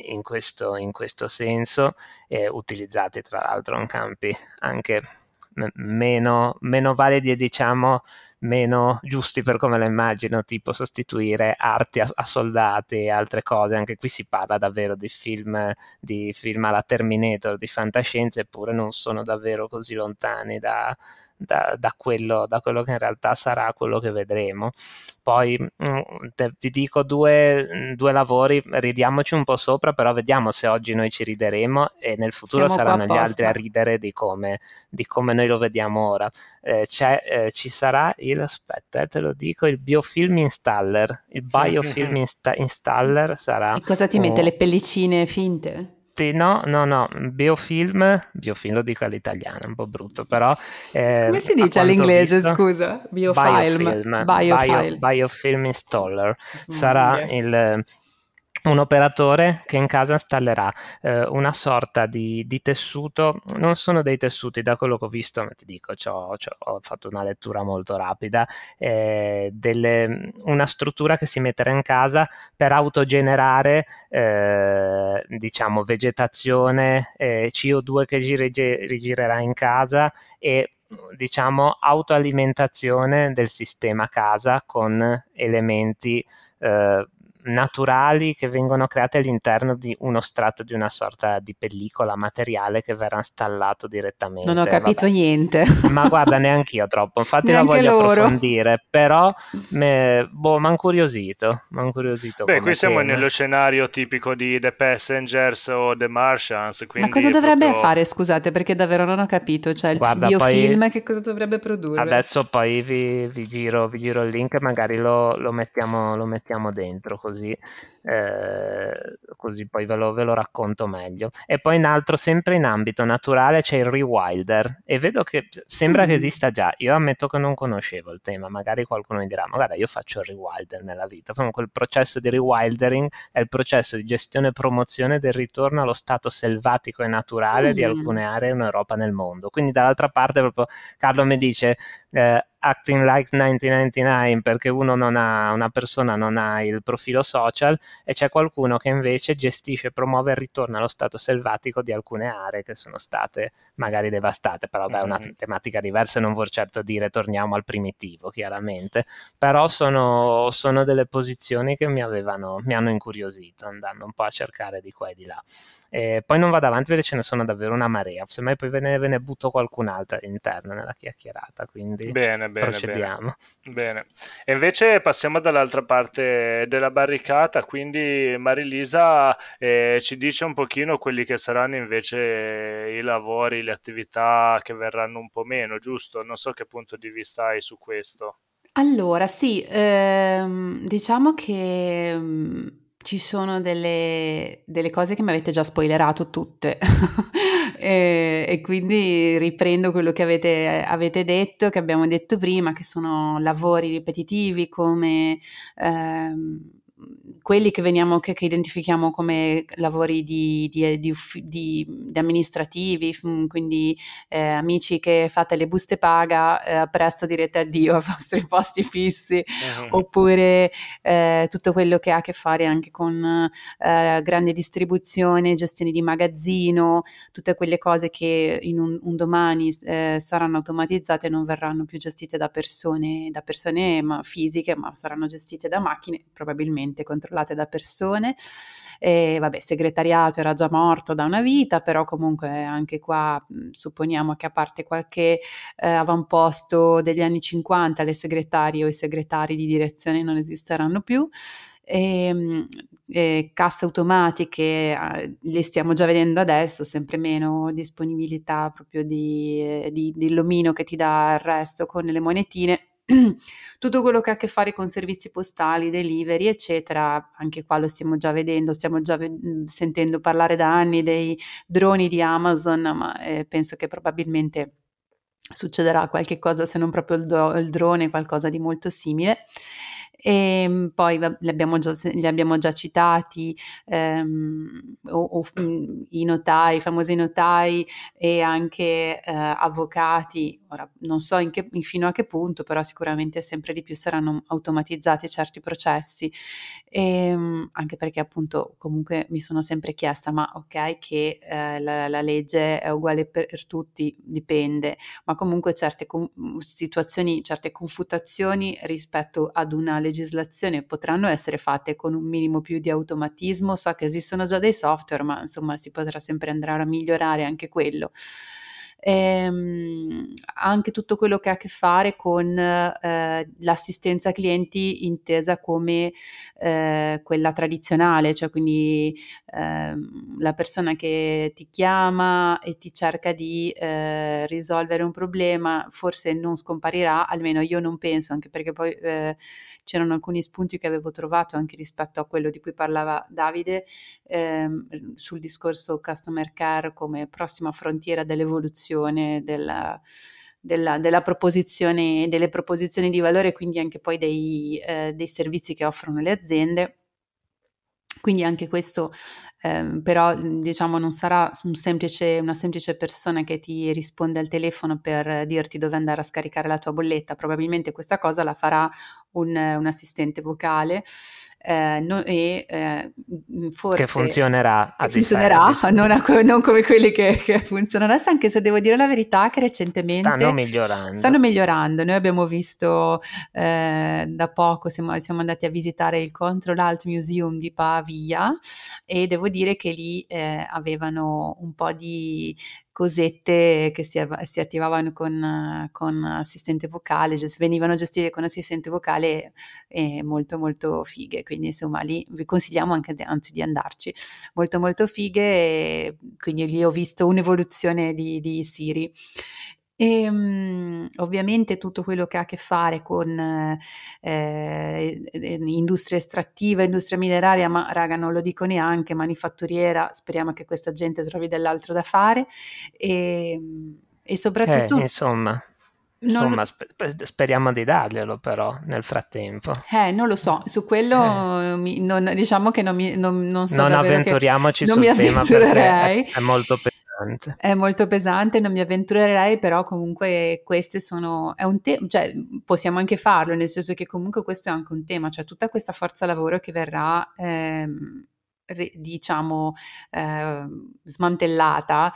in, questo, in, questo, senso, e utilizzati tra l'altro in campi anche meno, meno validi, diciamo, meno giusti per come lo immagino, tipo sostituire arti a, a, soldati e altre cose. Anche qui si parla davvero di film, di film alla Terminator, di fantascienza, eppure non sono davvero così lontani da, da, da, quello, da, quello, che in realtà sarà quello che vedremo. Poi mm, te, ti dico due, due, lavori, ridiamoci un po' sopra, però vediamo se oggi noi ci rideremo e nel futuro Siamo saranno gli altri a ridere di come, di come noi lo vediamo ora. Eh, eh, ci sarà il, aspetta, eh, te lo dico, il biofilm installer, il biofilm insta- installer sarà... E cosa ti mette? Le pellicine finte? no, no, no, biofilm, biofilm lo dico all'italiano, un po' brutto, però... Eh, Come si dice all'inglese, visto, scusa? Biofilm. Biofilm, biofile. Bio, biofilm installer. Sarà mm, il un operatore che in casa installerà eh, una sorta di, di, tessuto, non sono dei tessuti da quello che ho visto, ma ti dico, c'ho, c'ho, ho fatto una lettura molto rapida, eh, delle, una struttura che si metterà in casa per autogenerare eh, diciamo vegetazione, eh, CO2 che gire, rigirerà in casa e diciamo autoalimentazione del sistema casa con elementi eh, naturali che vengono create all'interno di uno strato di una sorta di pellicola materiale che verrà installato direttamente. Non ho capito Vabbè. niente. Ma guarda, neanche io troppo, infatti la voglio loro. approfondire, però me, boh, mi ha incuriosito, incuriosito. Beh, qui siamo tema. nello scenario tipico di The Passengers o The Martians. Ma cosa dovrebbe proprio... fare, scusate, perché davvero non ho capito, cioè il guarda, biofilm poi, che cosa dovrebbe produrre? Adesso poi vi, vi, giro, vi giro, il link, magari lo, lo, mettiamo, lo mettiamo dentro così così, eh, così poi ve lo, ve lo, racconto meglio. E poi in altro, sempre in ambito naturale, c'è il rewilder e vedo che sembra mm. che esista già. Io ammetto che non conoscevo il tema, magari qualcuno mi dirà, ma guarda, io faccio il rewilder nella vita. Comunque il processo di rewildering è il processo di gestione e promozione del ritorno allo stato selvatico e naturale mm. di alcune aree in Europa nel mondo. Quindi dall'altra parte proprio Carlo mi dice... Eh, acting like 1999 perché uno non ha, una persona non ha il profilo social e c'è qualcuno che invece gestisce e promuove il ritorno allo stato selvatico di alcune aree che sono state magari devastate, però beh, è una mm-hmm. tematica diversa non vuol certo dire torniamo al primitivo, chiaramente, però sono, sono delle posizioni che mi avevano, mi hanno incuriosito andando un po' a cercare di qua e di là. E poi non vado avanti perché ce ne sono davvero una marea, semmai poi ve ne, ve ne butto qualcun'altra all'interno nella chiacchierata, quindi bene, bene, procediamo. Bene. bene. E invece passiamo dall'altra parte della barricata, quindi Marilisa eh, ci dice un pochino quelli che saranno invece i lavori, le attività che verranno un po' meno, giusto? Non so che punto di vista hai su questo. Allora, sì, ehm, diciamo che mm, ci sono delle, delle cose che mi avete già spoilerato tutte e, e, quindi riprendo quello che avete, avete, detto, che abbiamo detto prima, che sono lavori ripetitivi come ehm, quelli che, veniamo, che, che, identifichiamo come lavori di, di, di, di amministrativi, quindi eh, amici che fate le buste paga, eh, presto direte addio ai vostri posti fissi, uh-huh. oppure eh, tutto quello che ha a che fare anche con eh, grande distribuzione, gestione di magazzino, tutte quelle cose che in un, un domani eh, saranno automatizzate e non verranno più gestite da persone, da persone ma fisiche, ma saranno gestite da macchine, probabilmente controllate controllate da persone. E vabbè, segretariato era già morto da una vita, però comunque anche qua supponiamo che a parte qualche eh, avamposto degli anni 50, le segretarie o i segretari di direzione non esisteranno più. E, e casse automatiche eh, le stiamo già vedendo adesso, sempre meno disponibilità proprio di, di, di l'omino che ti dà il resto con le monetine tutto quello che ha a che fare con servizi postali, delivery, eccetera, anche qua lo stiamo già vedendo, stiamo già ve- mhmm, sentendo parlare da anni dei droni di Amazon, ma eh, penso che probabilmente succederà qualche cosa, se non proprio il, do- il drone, qualcosa di molto simile. E ehm, poi li abbiamo già, li abbiamo già citati, ehm, o, o, i notai, i famosi notai e anche eh, avvocati Ora non so che, fino a che punto, però sicuramente sempre di più saranno automatizzati certi processi, e, ehm, anche perché appunto comunque mi sono sempre chiesta, ma ok che eh, la, la, legge è uguale per, tutti, dipende, ma comunque certe com- situazioni, certe confutazioni rispetto ad una legislazione potranno essere fatte con un minimo più di automatismo, so che esistono già dei software, ma insomma si potrà sempre andare a migliorare anche quello ehm, anche tutto quello che ha a che fare con eh, l'assistenza clienti intesa come eh, quella tradizionale, cioè quindi eh, la persona che ti chiama e ti cerca di eh, risolvere un problema forse non scomparirà, almeno io non penso, anche perché poi eh, c'erano alcuni spunti che avevo trovato anche rispetto a quello di cui parlava Davide ehm, sul discorso customer care come prossima frontiera dell'evoluzione evoluzione della, della, della proposizione, delle proposizioni di valore, quindi anche poi dei, eh, dei servizi che offrono le aziende. Quindi anche questo eh, però diciamo non sarà un semplice, una semplice persona che ti risponde al telefono per dirti dove andare a scaricare la tua bolletta, probabilmente questa cosa la farà un, un assistente vocale eh, no, e eh, forse... Che funzionerà. Che funzionerà, non, a, non, come quelli che, che, funzionano adesso, anche se devo dire la verità che recentemente... Stanno migliorando. Stanno migliorando. Noi abbiamo visto eh, da poco, siamo, siamo, andati a visitare il Control Alt Museum di Pavia e devo dire che lì eh, avevano un po' di cosette che si, si attivavano con, con, assistente vocale, venivano gestite con assistente vocale e molto molto fighe, quindi insomma lì vi consigliamo anche anzi di andarci, molto molto fighe quindi lì ho visto un'evoluzione di, di Siri e um, ovviamente tutto quello che ha a che fare con eh, eh, industria estrattiva, industria mineraria, ma raga non lo dico neanche, manifatturiera, speriamo che questa gente trovi dell'altro da fare e, e soprattutto... Eh, insomma. Insomma, lo... speriamo di darglielo però nel frattempo. Eh, non lo so, su quello eh. mi, non, diciamo che non, mi, non, non so Non avventuriamoci sul tema perché è, è molto pesante pesante. È molto pesante, non mi avventurerei, però comunque queste sono, è un tema, cioè possiamo anche farlo, nel senso che comunque questo è anche un tema, cioè tutta questa forza lavoro che verrà, ehm, re, diciamo, eh, smantellata,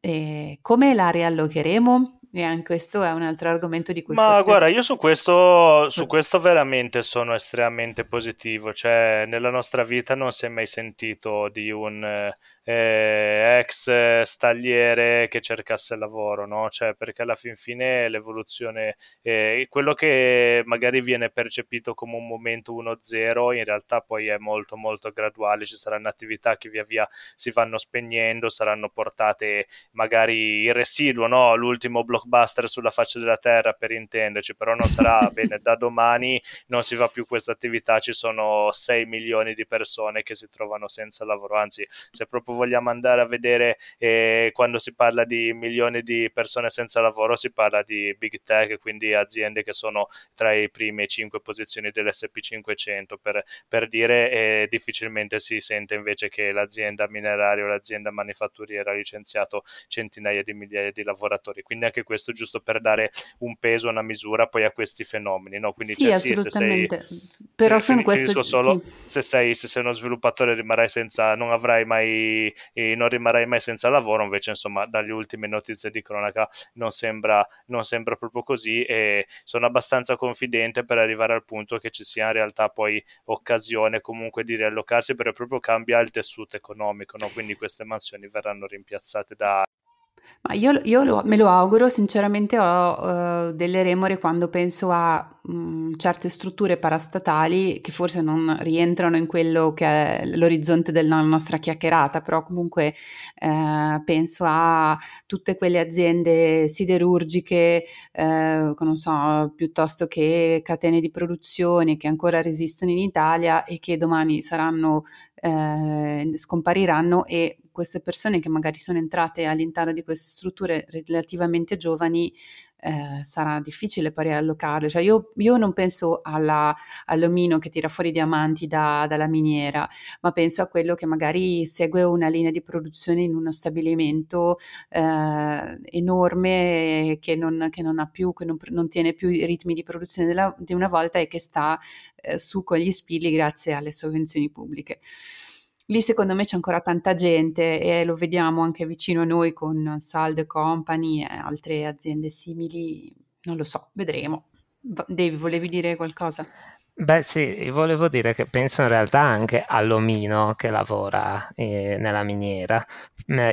eh, come la riallocheremo? E anche questo è un altro argomento di cui Ma forse... guarda, io su questo, su questo veramente sono estremamente positivo, cioè nella nostra vita non si è mai sentito di un eh, ex stagliere che cercasse lavoro, no? Cioè, perché alla fin fine l'evoluzione, eh, quello che magari viene percepito come un momento 1-0, in realtà poi è molto molto graduale, ci saranno attività che via via si vanno spegnendo, saranno portate magari il residuo, no? L'ultimo blockbuster sulla faccia della terra per intenderci, però non sarà bene, da domani non si va più questa attività, ci sono 6 milioni di persone che si trovano senza lavoro, anzi se proprio vogliamo andare a vedere eh, quando si parla di milioni di persone senza lavoro, si parla di big tech, quindi aziende che sono tra i primi 5 posizioni dell'SP500 per, per dire, e difficilmente si sente invece che l'azienda mineraria o l'azienda manifatturiera ha licenziato centinaia di migliaia di lavoratori. Quindi anche questo giusto per dare un peso, una misura poi a questi fenomeni. No? Quindi sì, cioè, sì, se sei, però eh, sono queste... solo, sì. se, sei, se sei uno sviluppatore rimarrai senza, non avrai mai e non rimarrai mai senza lavoro, invece insomma dalle ultime notizie di cronaca non sembra, non sembra proprio così e sono abbastanza confidente per arrivare al punto che ci sia in realtà poi occasione comunque di riallocarsi perché proprio cambia il tessuto economico, no? quindi queste mansioni verranno rimpiazzate da ma io, io lo, me lo auguro, sinceramente ho uh, delle remore quando penso a um, certe strutture parastatali che forse non rientrano in quello che è l'orizzonte della nostra chiacchierata, però comunque uh, penso a tutte quelle aziende siderurgiche, uh, non so, piuttosto che catene di produzione che ancora resistono in Italia e che domani saranno, scompariranno e queste persone che magari sono entrate all'interno di queste strutture relativamente giovani eh, sarà difficile poi riallocarle. Cioè io, io non penso alla, all'omino che tira fuori i diamanti da, dalla miniera, ma penso a quello che magari segue una linea di produzione in uno stabilimento eh, enorme che non, che non, ha più, che non, non, tiene più i ritmi di produzione della, di una volta e che sta eh, su con gli spilli grazie alle sovvenzioni pubbliche lì secondo me c'è ancora tanta gente e lo vediamo anche vicino a noi con Sald Company e altre aziende simili, non lo so, vedremo. Dave, volevi dire qualcosa? Beh sì, volevo dire che penso in realtà anche all'omino che lavora eh, nella miniera.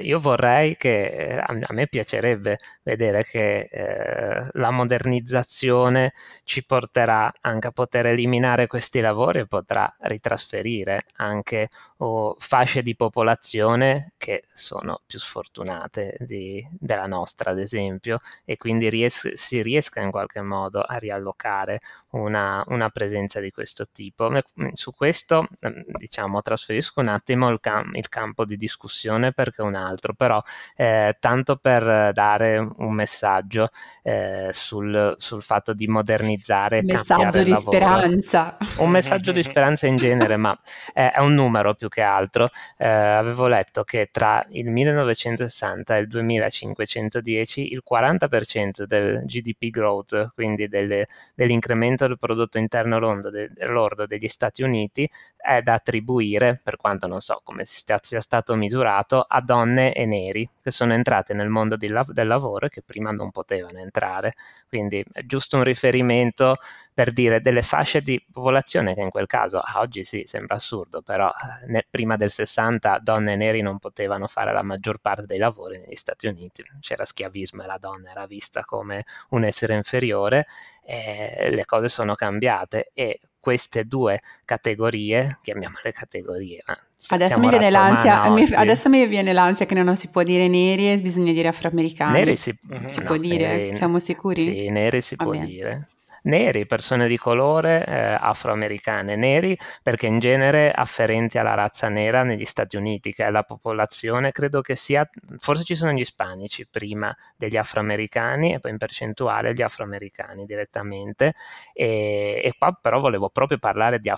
io vorrei che, eh, a, a, me piacerebbe vedere che eh, la modernizzazione ci porterà anche a poter eliminare questi lavori e potrà ritrasferire anche oh, fasce di popolazione che sono più sfortunate di, della nostra, ad esempio, e quindi ries- si riesca in qualche modo a riallocare una, una presenza di questo tipo. Su questo, ehm, diciamo, trasferisco un attimo il, cam- il campo di discussione perché è un altro, però eh, tanto per dare un messaggio eh, sul, sul, fatto di modernizzare. Un messaggio di lavoro. speranza. Un messaggio di speranza in genere, ma eh, è un numero più che altro. Eh, avevo letto che tra il 1960 e il 2510 il 40% del GDP growth, quindi delle, dell'incremento del prodotto interno lordo, de, lordo degli Stati Uniti, è da attribuire, per quanto non so come sia stato misurato, a donne e neri che sono entrate nel mondo del lavoro e che prima non potevano entrare. Quindi è giusto un riferimento per dire delle fasce di popolazione che in quel caso ah, oggi sì sembra assurdo, però eh, prima del 60 donne e neri non potevano fare la maggior parte dei lavori negli Stati Uniti, c'era schiavismo e la donna era vista come un essere inferiore, e le cose sono cambiate e queste due categorie, chiamiamole categorie, Adesso mi, viene l'ansia, mi, adesso mi viene l'ansia che non si può dire neri e bisogna dire afroamericani. Neri si, si no, può dire? Eh, Siamo sicuri? Sì, neri si Va può bene. dire neri, persone di colore eh, afroamericane, neri perché in genere afferenti alla razza nera negli Stati Uniti, che è la popolazione, credo che sia, forse ci sono gli ispanici prima degli afroamericani e poi in percentuale gli afroamericani direttamente. E, e qua però volevo proprio parlare di,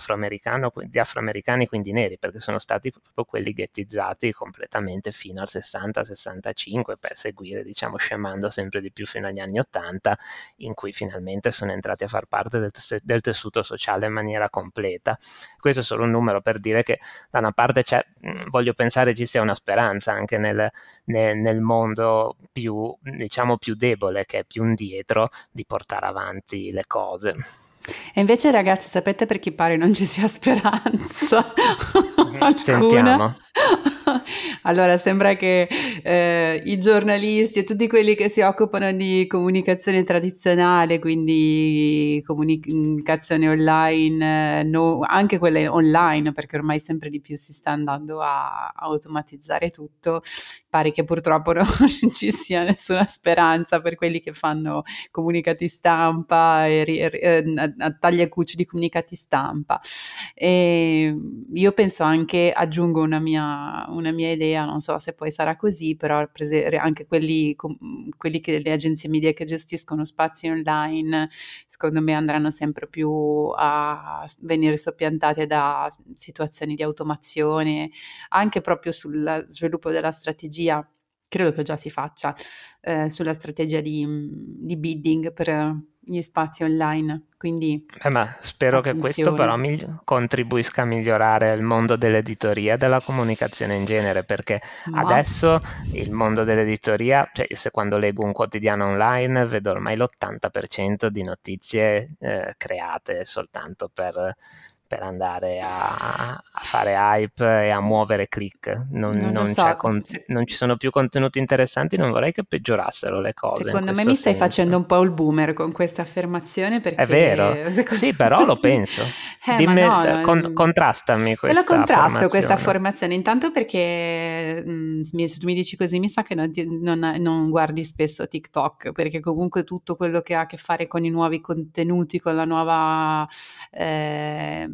di afroamericani quindi neri perché sono stati proprio quelli ghettizzati completamente fino al 60-65 per seguire diciamo scemando sempre di più fino agli anni 80 in cui finalmente sono entrati entrati a far parte del, del, tessuto sociale in maniera completa. Questo è solo un numero per dire che da una parte c'è, voglio pensare ci sia una speranza anche nel, nel, nel mondo più, diciamo, più debole, che è più indietro, di portare avanti le cose. E invece ragazzi, sapete per chi pare non ci sia speranza? Sentiamo. Allora, sembra che eh, i giornalisti e tutti quelli che si occupano di comunicazione tradizionale, quindi comunicazione online, eh, no, anche quelle online, perché ormai sempre di più si sta andando a, a automatizzare tutto, pare che purtroppo non ci sia nessuna speranza per quelli che fanno comunicati stampa e, e, e taglia e cuci di comunicati stampa. E io penso anche, aggiungo una mia, una mia idea, non so se poi sarà così, però anche quelli, quelli che le agenzie media che gestiscono spazi online, secondo me andranno sempre più a venire soppiantate da situazioni di automazione, anche proprio sul sviluppo della strategia credo che già si faccia, eh, sulla strategia di, di, bidding per gli spazi online. Quindi, eh, ma spero attenzione. che questo però mi contribuisca a migliorare il mondo dell'editoria e della comunicazione in genere, perché ma... adesso il mondo dell'editoria, cioè se quando leggo un quotidiano online vedo ormai l'80% di notizie eh, create soltanto per per andare a, a, fare hype e a muovere click. Non, non, non, so. con, non, ci sono più contenuti interessanti, non vorrei che peggiorassero le cose. Secondo me mi stai senso. facendo un po' il boomer con questa affermazione perché... È vero, sì, però lo penso. Eh, Dimmi, no, con, contrastami questa la contrasto questa affermazione, intanto perché mh, se tu mi dici così mi sa che non, ti, non guardi spesso TikTok, perché comunque tutto quello che ha a che fare con i nuovi contenuti, con la nuova... Eh,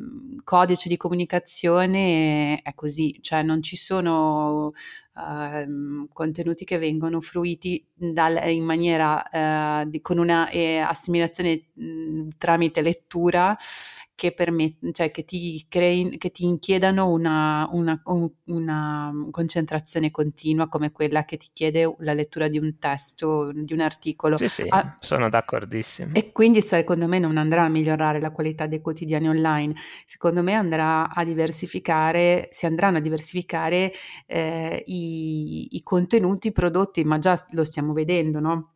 codice di comunicazione è così, cioè non ci sono uh, contenuti che vengono fruiti dal, in maniera uh, di, con una eh, assimilazione mh, tramite lettura che, permet- cioè che, ti crei- che ti chiedano una, una, una, concentrazione continua come quella che ti chiede la lettura di un testo, di un articolo. Sì, sì, ah, sono d'accordissimo. E quindi secondo me non andrà a migliorare la qualità dei quotidiani online, secondo me andrà a diversificare, si andranno a diversificare eh, i, i contenuti prodotti, ma già lo stiamo vedendo, no?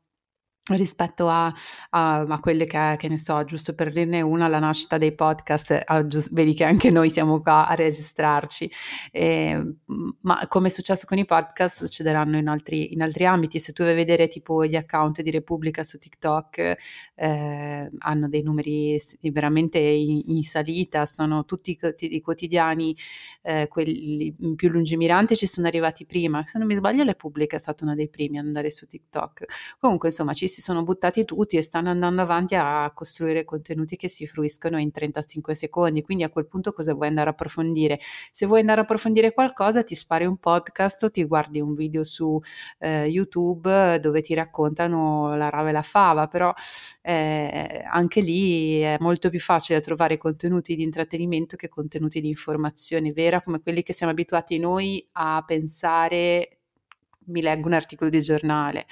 Rispetto a, a, a, quelle che, che ne so, giusto per dirne una, la nascita dei podcast, ah, giusto, vedi che anche noi siamo qua a registrarci, eh, ma come è successo con i podcast succederanno in altri, in altri ambiti, se tu vai a vedere tipo gli account di Repubblica su TikTok eh, hanno dei numeri veramente in, in salita, sono tutti i quotidiani, eh, quelli più lungimiranti ci sono arrivati prima, se non mi sbaglio Repubblica è stato uno dei primi ad andare su TikTok, comunque insomma ci si sono buttati tutti e stanno andando avanti a costruire contenuti che si fruiscono in 35 secondi. Quindi a quel punto cosa vuoi andare a approfondire? Se vuoi andare a approfondire qualcosa, ti spari un podcast o ti guardi un video su eh, YouTube dove ti raccontano la rava e la fava, però eh, anche lì è molto più facile trovare contenuti di intrattenimento che contenuti di informazione vera come quelli che siamo abituati noi a pensare mi leggo un articolo di giornale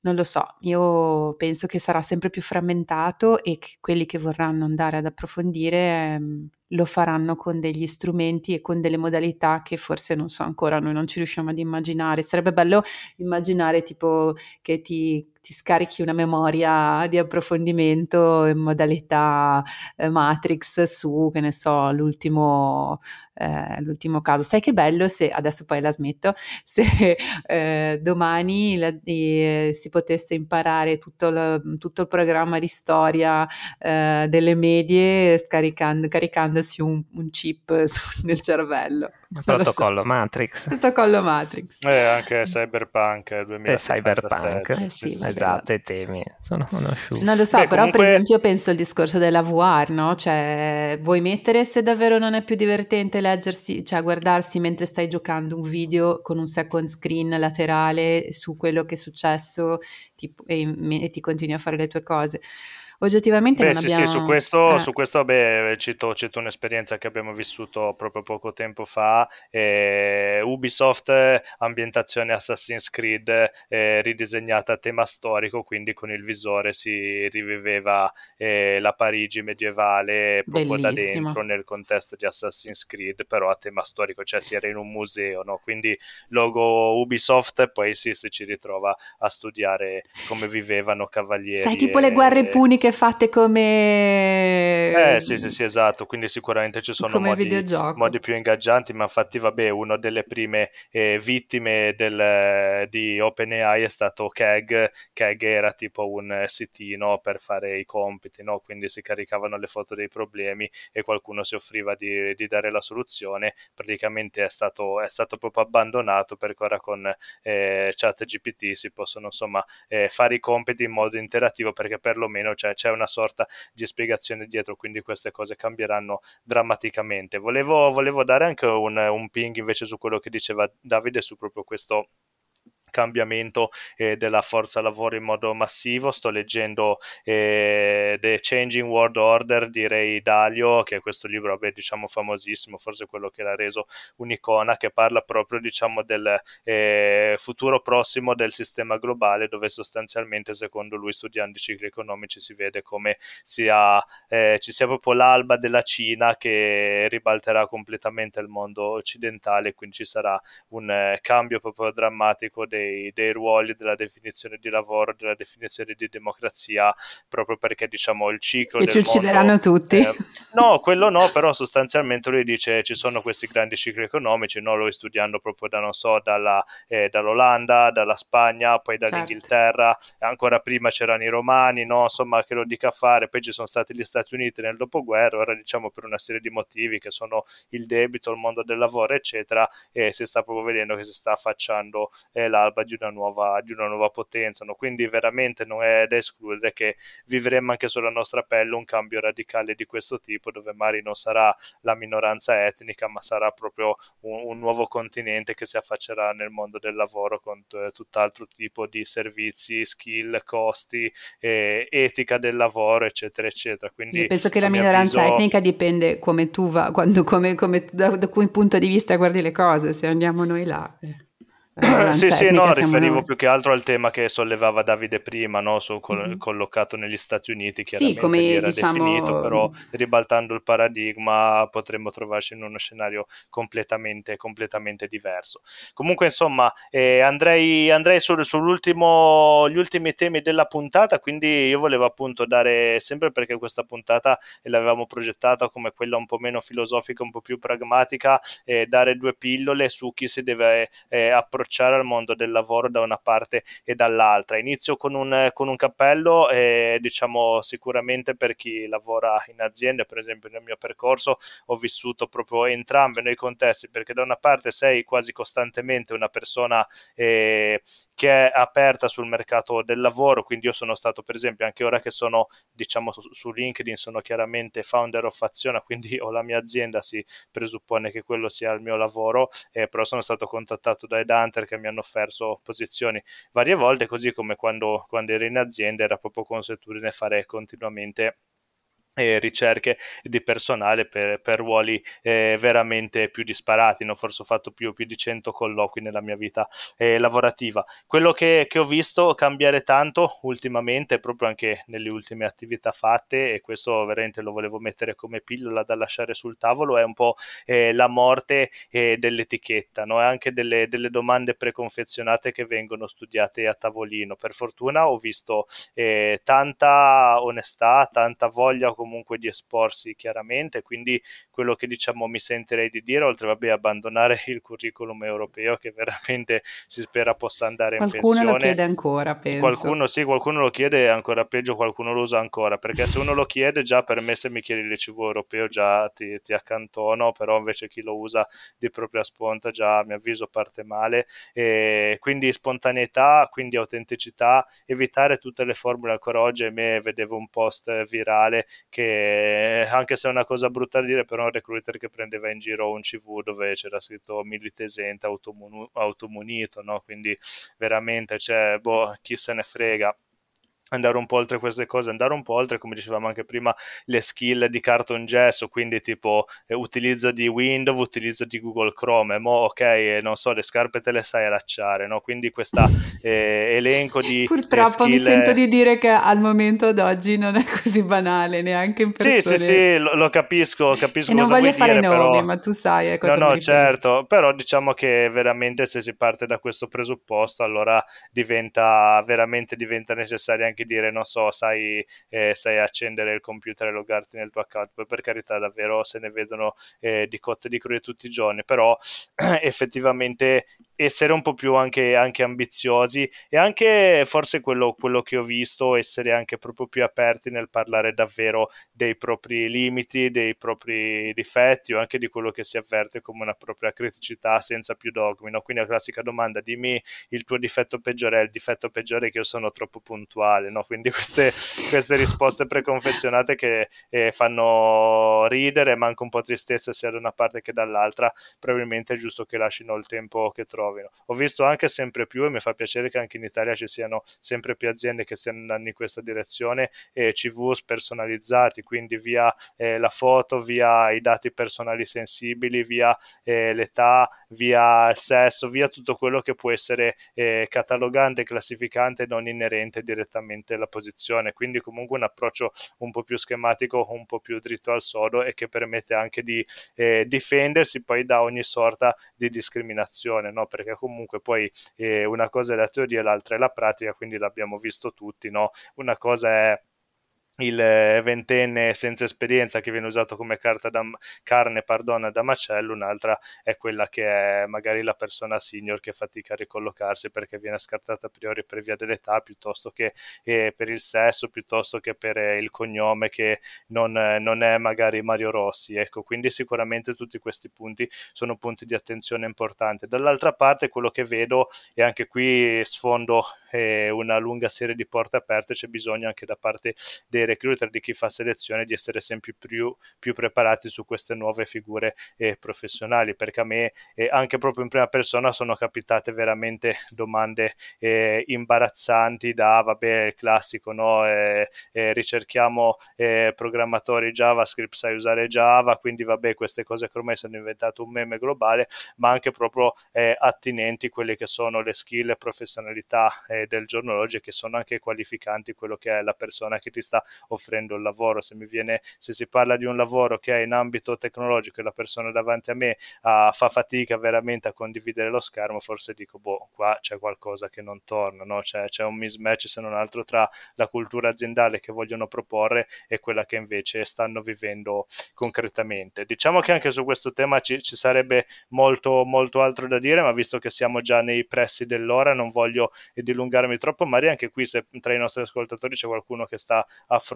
non lo so, io penso che sarà sempre più frammentato e che quelli che vorranno andare ad approfondire ehm, lo faranno con degli strumenti e con delle modalità che forse non so ancora, noi non ci riusciamo ad immaginare. Sarebbe bello immaginare tipo che ti, ti scarichi una memoria di approfondimento in modalità eh, Matrix su, che ne so, l'ultimo, eh, l'ultimo caso. Sai che bello se, adesso poi la smetto, se eh, domani la, eh, si potesse imparare tutto, lo, tutto, il programma di storia eh, delle medie scaricando, caricando mettendosi un, un chip su, nel cervello. Il protocollo so. Matrix. Protocollo Matrix. E anche Cyberpunk 2077. Cyberpunk, eh, sì, esatto, i temi sono conosciuti. Non lo so, Beh, però comunque... per esempio penso al discorso della VR, no? Cioè, vuoi mettere se davvero non è più divertente leggersi, cioè guardarsi mentre stai giocando un video con un second screen laterale su quello che è successo ti, e, e ti continui a fare le tue cose oggettivamente beh, non sì, abbiamo... Sì, su questo, eh. su questo beh, cito, cito, un'esperienza che abbiamo vissuto proprio poco tempo fa. Eh, Ubisoft, ambientazione Assassin's Creed eh, ridisegnata a tema storico, quindi con il visore si riviveva eh, la Parigi medievale proprio Bellissimo. da dentro nel contesto di Assassin's Creed, però a tema storico, cioè si era in un museo, no? quindi logo Ubisoft e poi sì, si ci ritrova a studiare come vivevano cavalieri. Sai, tipo le guerre puniche anche fatte come... Eh sì, sì, sì, esatto, quindi sicuramente ci sono modi, modi, più ingaggianti, ma infatti vabbè, una delle prime eh, vittime del, di OpenAI è stato Keg, Keg era tipo un sitino per fare i compiti, no? quindi si caricavano le foto dei problemi e qualcuno si offriva di, di dare la soluzione, praticamente è stato, è stato proprio abbandonato perché ora con eh, ChatGPT si possono insomma eh, fare i compiti in modo interattivo perché perlomeno cioè, c'è una sorta di spiegazione dietro, quindi queste cose cambieranno drammaticamente. Volevo, volevo dare anche un, un ping invece su quello che diceva Davide su proprio questo cambiamento eh, della forza lavoro in modo massivo. Sto leggendo eh, The Changing World Order di Dalio, che è questo libro, vabbè, diciamo famosissimo, forse quello che l'ha reso un'icona, che parla proprio diciamo, del eh, futuro prossimo del sistema globale, dove sostanzialmente, secondo lui, studiando i cicli economici, si vede come sia, eh, ci sia proprio l'alba della Cina che ribalterà completamente il mondo occidentale, quindi ci sarà un eh, cambio proprio drammatico dei dei, dei, ruoli, della definizione di lavoro, della definizione di democrazia, proprio perché diciamo il ciclo... E ci uccideranno mondo, tutti. Eh, no, quello no, però sostanzialmente lui dice ci sono questi grandi cicli economici, no? lui studiando proprio da, non so, dalla, eh, dall'Olanda, dalla Spagna, poi dall'Inghilterra, certo. ancora prima c'erano i romani, no? insomma che lo dica a fare, poi ci sono stati gli Stati Uniti nel dopoguerra, ora diciamo per una serie di motivi che sono il debito, il mondo del lavoro, eccetera, e si sta proprio vedendo che si sta affacciando eh, la l'alba di una nuova, di una nuova potenza. No? Quindi veramente non è da escludere che vivremo anche sulla nostra pelle un cambio radicale di questo tipo, dove magari non sarà la minoranza etnica, ma sarà proprio un, un nuovo continente che si affaccerà nel mondo del lavoro con t- tutt'altro tipo di servizi, skill, costi, eh, etica del lavoro, eccetera, eccetera. Quindi, Io penso che la minoranza avviso... etnica dipende come tu va, quando, come, come, da, da cui punto di vista guardi le cose, se andiamo noi là. Eh. Sì, sì, no, riferivo noi. più che altro al tema che sollevava Davide prima, no? Su, col, mm-hmm. collocato negli Stati Uniti, chiaramente sì, come, era diciamo... definito, però ribaltando il paradigma potremmo trovarci in uno scenario completamente, completamente diverso. Comunque, insomma, eh, andrei, andrei sul, sull'ultimo, gli ultimi temi della puntata, quindi io volevo appunto dare, sempre perché questa puntata l'avevamo progettata come quella un po' meno filosofica, un po' più pragmatica, eh, dare due pillole su chi si deve eh, approcciare approcciare al mondo del lavoro da una parte e dall'altra. Inizio con un, con un cappello, eh, diciamo sicuramente per chi lavora in azienda, per esempio nel mio percorso ho vissuto proprio entrambi nei contesti, perché da una parte sei quasi costantemente una persona eh, che è aperta sul mercato del lavoro, quindi io sono stato per esempio anche ora che sono diciamo su, su LinkedIn sono chiaramente founder of Azione, quindi ho la mia azienda, si presuppone che quello sia il mio lavoro, eh, però sono stato contattato da Edante Hunter che mi hanno offerto posizioni varie volte, così come quando, quando ero in azienda era proprio consuetudine fare continuamente eh, ricerche di personale per, per ruoli eh, veramente più disparati. No? Forse ho fatto più, più, di 100 colloqui nella mia vita eh, lavorativa. Quello che, che, ho visto cambiare tanto ultimamente, proprio anche nelle ultime attività fatte, e questo veramente lo volevo mettere come pillola da lasciare sul tavolo, è un po' eh, la morte eh, dell'etichetta, no? e anche delle, delle, domande preconfezionate che vengono studiate a tavolino. Per fortuna ho visto eh, tanta onestà, tanta voglia comunque comunque di esporsi chiaramente, quindi quello che diciamo mi sentirei di dire, oltre vabbè abbandonare il curriculum europeo che veramente si spera possa andare qualcuno in pensione. Qualcuno lo chiede ancora, penso. Qualcuno sì, qualcuno lo chiede ancora peggio, qualcuno lo usa ancora, perché se uno lo chiede già per me se mi chiedi il CV europeo già ti, ti accantono, però invece chi lo usa di propria sponta già mi avviso parte male. E quindi spontaneità, quindi autenticità, evitare tutte le formule ancora oggi. A me vedevo un post virale che che anche se è una cosa brutta da dire, però un recruiter che prendeva in giro un CV dove c'era scritto militesente, automunito, no? quindi veramente, cioè, boh, chi se ne frega andare un po' oltre queste cose, andare un po' oltre, come dicevamo anche prima, le skill di cartongesso, quindi tipo eh, utilizzo di Windows, utilizzo di Google Chrome, mo ok, eh, non so, le scarpe te le sai allacciare, no? Quindi questo eh, elenco di Purtroppo skill... mi sento di dire che al momento d'oggi non è così banale, neanche in persone. Sì, sì, sì, lo, lo capisco, capisco E non voglio fare dire, nomi, però... ma tu sai eh, cosa No, no, certo, però diciamo che veramente se si parte da questo presupposto, allora diventa, veramente diventa necessario anche anche dire, non so, sai, eh, sai accendere il computer e loggarti nel tuo account, poi per carità davvero se ne vedono eh, di cotte di crude tutti i giorni, però effettivamente essere un po' più anche, anche ambiziosi e anche forse quello, quello, che ho visto, essere anche proprio più aperti nel parlare davvero dei propri limiti, dei propri difetti o anche di quello che si avverte come una propria criticità senza più dogmi. No? Quindi la classica domanda, dimmi il tuo difetto peggiore, è il difetto peggiore è che io sono troppo puntuale, no? quindi queste, queste risposte preconfezionate che eh, fanno ridere ma anche un po' tristezza sia da una parte che dall'altra, probabilmente è giusto che lasciano il tempo che trovano trovino. Ho visto anche sempre più e mi fa piacere che anche in Italia ci siano sempre più aziende che stiano andando in questa direzione e CV personalizzati, quindi via eh, la foto, via i dati personali sensibili, via eh, l'età, via il sesso, via tutto quello che può essere eh, catalogante, classificante e non inerente direttamente alla posizione. Quindi comunque un approccio un po' più schematico, un po' più dritto al sodo e che permette anche di eh, difendersi poi da ogni sorta di discriminazione, no? Perché comunque poi eh, una cosa è la teoria, l'altra è la pratica, quindi l'abbiamo visto tutti, no? Una cosa è il eh, ventenne senza esperienza che viene usato come da, carne pardon, da macello, un'altra è quella che è magari la persona senior che fatica a ricollocarsi perché viene scartata a priori per via dell'età piuttosto che eh, per il sesso, piuttosto che per eh, il cognome che non, non, è magari Mario Rossi. Ecco, quindi sicuramente tutti questi punti sono punti di attenzione importanti. Dall'altra parte quello che vedo, e anche qui sfondo eh, una lunga serie di porte aperte, c'è bisogno anche da parte dei recruiter, di chi fa selezione, di essere sempre più, più preparati su queste nuove figure eh, professionali, perché a me eh, anche proprio in prima persona sono capitate veramente domande eh, imbarazzanti da, vabbè, il classico, no? Eh, eh, ricerchiamo programmatori JavaScript, sai usare Java, quindi vabbè, queste cose che ormai sono diventate un meme globale, ma anche proprio attinenti quelle che sono le skill e professionalità del giorno d'oggi che sono anche qualificanti quello che è la persona che ti sta offrendo il lavoro. Se mi viene, se si parla di un lavoro che è in ambito tecnologico e la persona davanti a me uh, fa fatica veramente a condividere lo schermo, forse dico, boh, qua c'è qualcosa che non torna, no? c'è, c'è un mismatch se non altro tra la cultura aziendale che vogliono proporre e quella che invece stanno vivendo concretamente. Diciamo che anche su questo tema ci, ci sarebbe molto, molto altro da dire, ma visto che siamo già nei pressi dell'ora, non voglio dilungarmi troppo, magari anche qui se tra i nostri ascoltatori c'è qualcuno che sta affrontando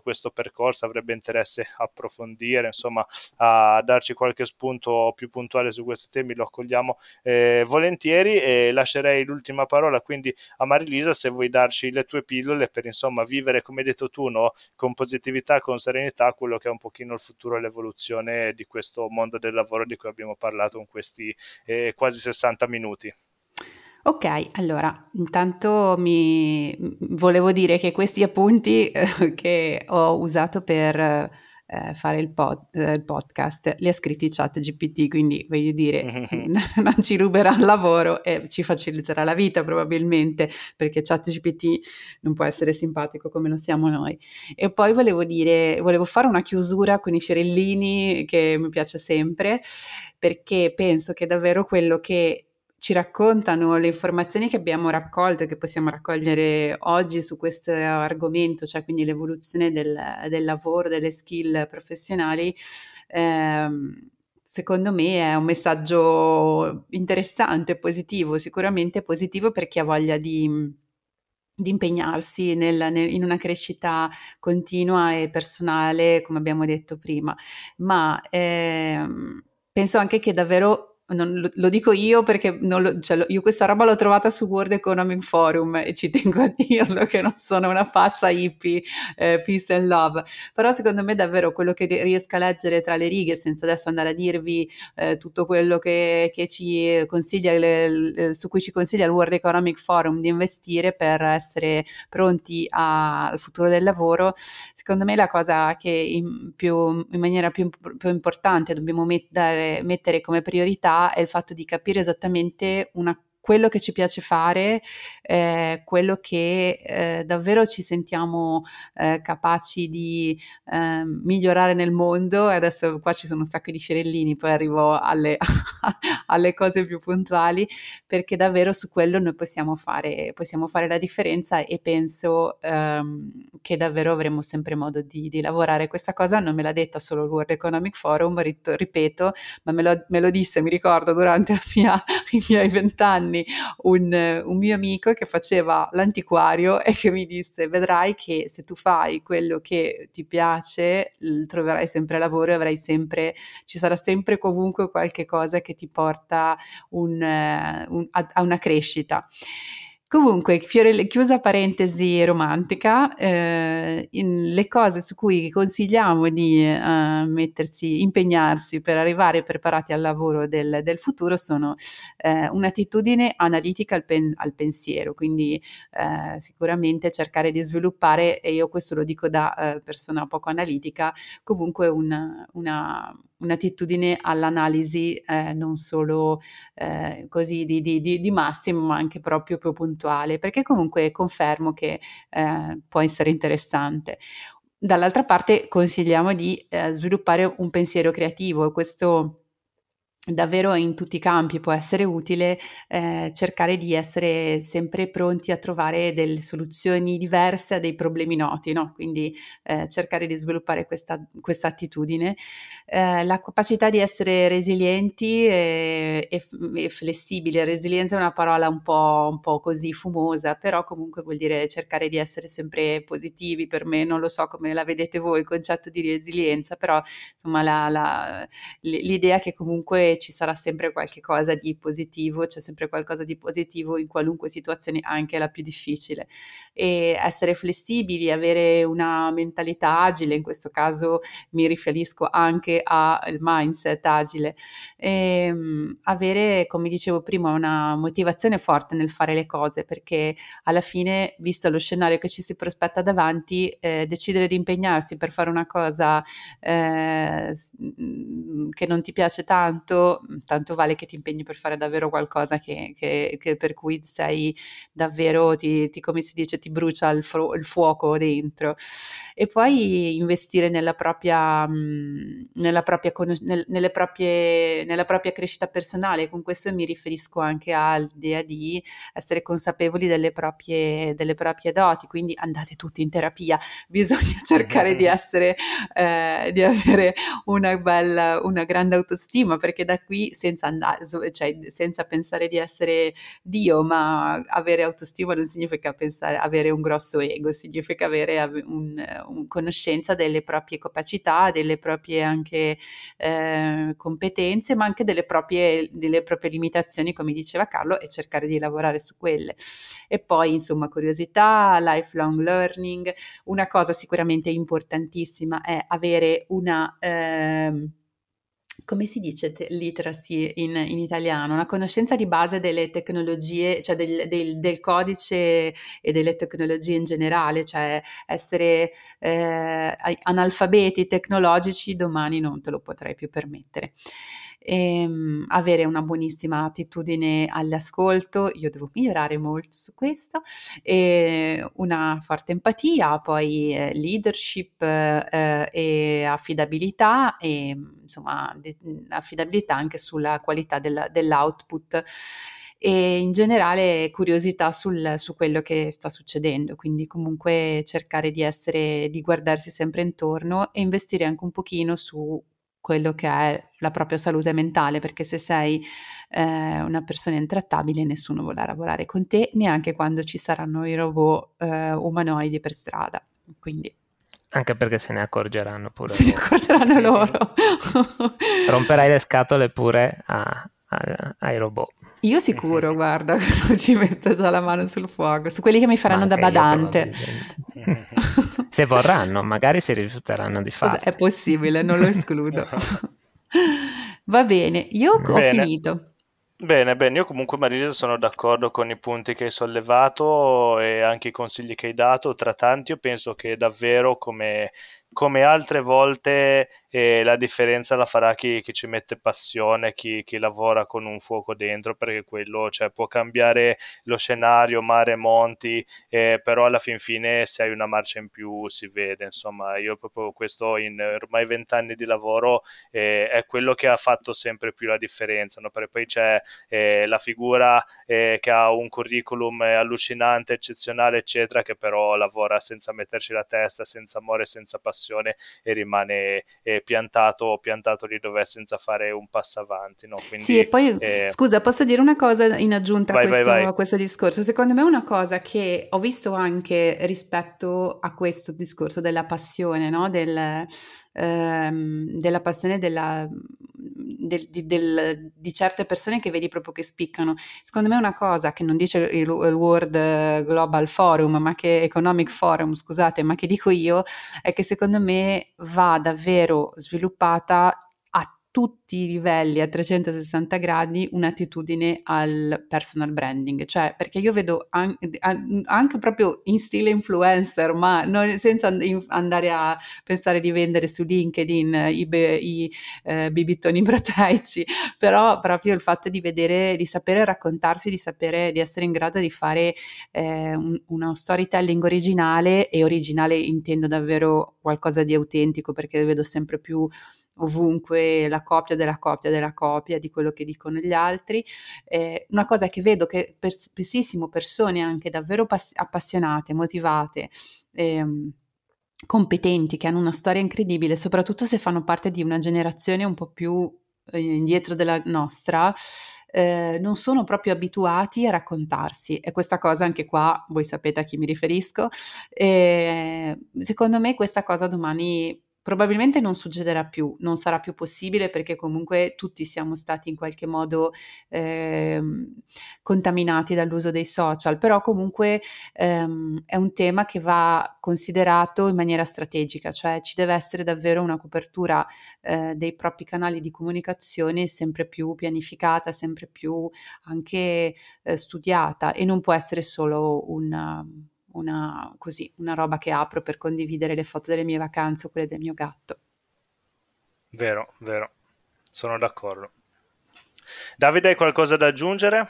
questo percorso, avrebbe interesse approfondire, insomma, a darci qualche spunto più puntuale su questi temi, lo accogliamo eh, volentieri e lascerei l'ultima parola quindi a Marilisa se vuoi darci le tue pillole per insomma vivere come hai detto tu no? con positività, con serenità quello che è un pochino il futuro e l'evoluzione di questo mondo del lavoro di cui abbiamo parlato in questi eh, quasi 60 minuti. Ok, allora intanto mi volevo dire che questi appunti eh, che ho usato per eh, fare il, pod, eh, il, podcast li ha scritti chat GPT, quindi voglio dire non ci ruberà il lavoro e ci faciliterà la vita probabilmente perché chat GPT non può essere simpatico come lo siamo noi. E poi volevo dire, volevo fare una chiusura con i fiorellini che mi piace sempre perché penso che davvero quello che ci raccontano le informazioni che abbiamo raccolto e che possiamo raccogliere oggi su questo argomento, cioè quindi l'evoluzione del, del lavoro, delle skill professionali, ehm, secondo me è un messaggio interessante, positivo, sicuramente positivo per chi ha voglia di, di impegnarsi nel, nel, in una crescita continua e personale, come abbiamo detto prima, ma ehm, penso anche che davvero non, lo, dico io perché lo, cioè, io questa roba l'ho trovata su World Economic Forum e ci tengo a dirlo che non sono una pazza hippie, eh, peace and love, però secondo me davvero quello che riesco a leggere tra le righe senza adesso andare a dirvi eh, tutto quello che, che ci consiglia, le, le, su cui ci consiglia il World Economic Forum di investire per essere pronti a, al futuro del lavoro, secondo me la cosa che in, più, in maniera più, più importante dobbiamo met- mettere come priorità è il fatto di capire esattamente una quello che ci piace fare, eh, quello che eh, davvero ci sentiamo eh, capaci di ehm, migliorare nel mondo. Adesso qua ci sono un sacco di fiorellini, poi arrivo alle, alle cose più puntuali, perché davvero su quello noi possiamo fare, possiamo fare la differenza e penso ehm, che davvero avremo sempre modo di, di, lavorare. Questa cosa non me l'ha detta solo il World Economic Forum, ripeto, ma me lo, me lo disse, mi ricordo, durante mia, i miei vent'anni anni un, un, mio amico che faceva l'antiquario e che mi disse vedrai che se tu fai quello che ti piace troverai sempre lavoro e avrai sempre, ci sarà sempre comunque qualche cosa che ti porta un, un, a, a una crescita. Comunque, fiore, chiusa parentesi romantica, eh, le cose su cui consigliamo di eh, mettersi, impegnarsi per arrivare preparati al lavoro del, del futuro sono eh, un'attitudine analitica al, pen, al pensiero, quindi eh, sicuramente cercare di sviluppare, e io questo lo dico da eh, persona poco analitica, comunque una, una un'attitudine all'analisi eh, non solo eh, così di, di, di, di, massimo, ma anche proprio più puntuale, perché comunque confermo che eh, può essere interessante. Dall'altra parte consigliamo di eh, sviluppare un pensiero creativo, questo davvero in tutti i campi può essere utile eh, cercare di essere sempre pronti a trovare delle soluzioni diverse a dei problemi noti, no? quindi eh, cercare di sviluppare questa, questa attitudine. Eh, la capacità di essere resilienti e, e, e, flessibili, resilienza è una parola un po', un po' così fumosa, però comunque vuol dire cercare di essere sempre positivi, per me non lo so come la vedete voi il concetto di resilienza, però insomma la, la, l'idea che comunque ci sarà sempre qualche cosa di positivo, c'è sempre qualcosa di positivo in qualunque situazione, anche la più difficile. E essere flessibili, avere una mentalità agile, in questo caso mi riferisco anche al mindset agile, e, ehm, avere, come dicevo prima, una motivazione forte nel fare le cose, perché alla fine, visto lo scenario che ci si prospetta davanti, eh, decidere di impegnarsi per fare una cosa eh, che non ti piace tanto, tanto vale che ti impegni per fare davvero qualcosa che, che, che per cui sei davvero, ti, ti, come si dice, ti brucia il, fru- il fuoco dentro. E poi investire nella propria, nella propria, nel, nelle proprie, nella propria crescita personale. Con questo mi riferisco anche all'idea di essere consapevoli delle proprie, delle proprie doti, quindi andate tutti in terapia, bisogna cercare di essere, eh, di avere una bella, una grande autostima, perché da qui senza andare, cioè senza pensare di essere Dio, ma avere autostima non significa pensare, avere un grosso ego, significa avere un, un conoscenza delle proprie capacità, delle proprie anche eh, competenze, ma anche delle proprie, delle proprie limitazioni, come diceva Carlo, e cercare di lavorare su quelle. E poi, insomma, curiosità, lifelong learning. Una cosa sicuramente importantissima è avere una... Eh, come si dice te- literacy in, in, italiano? Una conoscenza di base delle tecnologie, cioè del, del, del, codice e delle tecnologie in generale, cioè essere eh, analfabeti tecnologici domani non te lo potrei più permettere ehm, avere una buonissima attitudine all'ascolto, io devo migliorare molto su questo, una forte empatia, poi eh, leadership eh, e affidabilità e insomma de- affidabilità anche sulla qualità del, dell'output. E in generale curiosità sul, su quello che sta succedendo, quindi comunque cercare di essere, di guardarsi sempre intorno e investire anche un pochino su quello che è la propria salute mentale, perché se sei eh, una persona intrattabile nessuno vorrà lavorare con te, neanche quando ci saranno i robot eh, umanoidi per strada. Quindi anche perché se ne accorgeranno pure. Se ne accorgeranno loro. Romperai le scatole pure a, a, ai robot. Io sicuro, guarda, ci metto già la mano sul fuoco, su quelli che mi faranno da badante. se vorranno, magari si rifiuteranno di farlo. È possibile, non lo escludo. Va bene, io bene. ho finito. Bene, bene, io comunque Marisa sono d'accordo con i punti che hai sollevato e anche i consigli che hai dato, tra tanti io penso che davvero come, come altre volte e la differenza la farà chi, chi ci mette passione, chi, chi, lavora con un fuoco dentro, perché quello cioè, può cambiare lo scenario, mare, monti, eh, però alla fin fine se hai una marcia in più si vede, insomma, io proprio questo in ormai vent'anni di lavoro eh, è quello che ha fatto sempre più la differenza, no? perché poi c'è eh, la figura eh, che ha un curriculum allucinante, eccezionale, eccetera, che però lavora senza metterci la testa, senza amore, senza passione e rimane eh, piantato, piantato lì dove è senza fare un passo avanti. No? Quindi, sì, e poi eh... scusa, posso dire una cosa in aggiunta vai, a, questo, vai, vai. a, questo, discorso? Secondo me una cosa che ho visto anche rispetto a questo discorso della passione, no? Del, ehm, della passione della del, di, del, di, certe persone che vedi proprio che spiccano. Secondo me una cosa che non dice il, il World Global Forum, ma che Economic Forum, scusate, ma che dico io, è che secondo me va davvero sviluppata tutti i livelli a 360 gradi un'attitudine al personal branding, cioè perché io vedo an- anche proprio in stile influencer, ma non, senza andare a pensare di vendere su LinkedIn i, be- i eh, bibittoni proteici, però proprio il fatto di vedere, di sapere raccontarsi, di sapere, di essere in grado di fare eh, un, uno storytelling originale e originale intendo davvero qualcosa di autentico perché vedo sempre più ovunque la copia della copia della copia di quello che dicono gli altri. Eh, una cosa che vedo che per, spessissimo persone anche davvero pass- appassionate, motivate, ehm, competenti, che hanno una storia incredibile, soprattutto se fanno parte di una generazione un po' più eh, indietro della nostra, eh, non sono proprio abituati a raccontarsi e questa cosa anche qua, voi sapete a chi mi riferisco, e secondo me questa cosa domani probabilmente non succederà più, non sarà più possibile perché comunque tutti siamo stati in qualche modo eh, contaminati dall'uso dei social, però comunque ehm, è un tema che va considerato in maniera strategica, cioè ci deve essere davvero una copertura eh, dei propri canali di comunicazione sempre più pianificata, sempre più anche eh, studiata e non può essere solo un una, così, una roba che apro per condividere le foto delle mie vacanze o quelle del mio gatto. Vero, vero, sono d'accordo. Davide, hai qualcosa da aggiungere?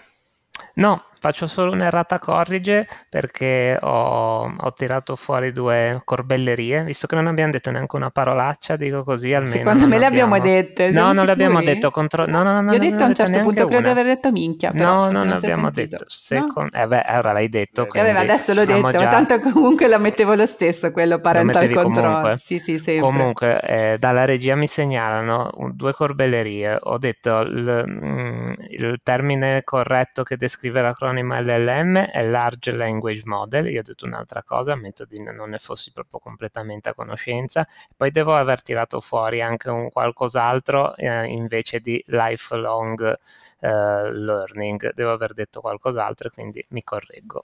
No, faccio solo un'errata corrige perché ho, ho, tirato fuori due corbellerie, visto che non abbiamo detto neanche una parolaccia, dico così almeno. Secondo me le abbiamo dette. No, non le abbiamo detto. Contro... No, no, no, Io ho detto a un certo punto, credo di aver detto minchia. Però no, non l'abbiamo detto. Second... No? Eh beh, ora l'hai detto. Vabbè, adesso l'ho detto, già... tanto comunque la mettevo lo stesso, quello parental control. Comunque. Sì, sì, sempre. Comunque, eh, dalla regia mi segnalano due corbellerie. Ho detto il, mm, il termine corretto che descrive l'acronimo l'acronimo LLM è Large Language Model, io ho detto un'altra cosa, ammetto di non ne fossi proprio completamente a conoscenza, poi devo aver tirato fuori anche un qualcos'altro eh, invece di lifelong eh, learning, devo aver detto qualcos'altro quindi mi correggo.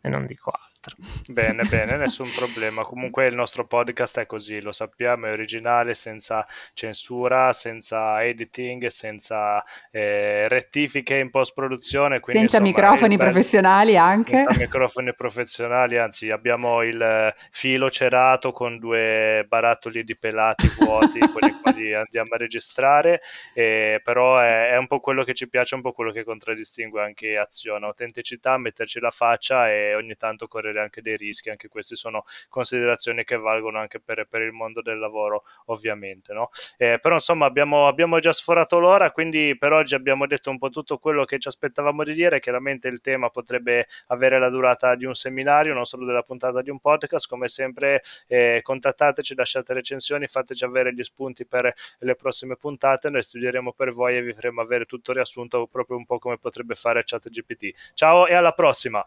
E non dico altro altro. Bene, bene, nessun problema. Comunque il nostro podcast è così, lo sappiamo, è originale, senza censura, senza editing, senza eh, rettifiche in post-produzione. Quindi, senza insomma, microfoni bel... professionali anche. Senza microfoni professionali, anzi abbiamo il filo cerato con due barattoli di pelati vuoti, quelli quali andiamo a registrare, eh, però è, è, un po' quello che ci piace, un po' quello che contraddistingue anche azione, autenticità, metterci la faccia e ogni tanto correre correre anche dei rischi, anche queste sono considerazioni che valgono anche per, per il mondo del lavoro ovviamente. No? Eh, però insomma abbiamo, abbiamo, già sforato l'ora, quindi per oggi abbiamo detto un po' tutto quello che ci aspettavamo di dire, chiaramente il tema potrebbe avere la durata di un seminario, non solo della puntata di un podcast, come sempre eh, contattateci, lasciate recensioni, fateci avere gli spunti per le prossime puntate, noi studieremo per voi e vi faremo avere tutto riassunto proprio un po' come potrebbe fare ChatGPT. Ciao e alla prossima!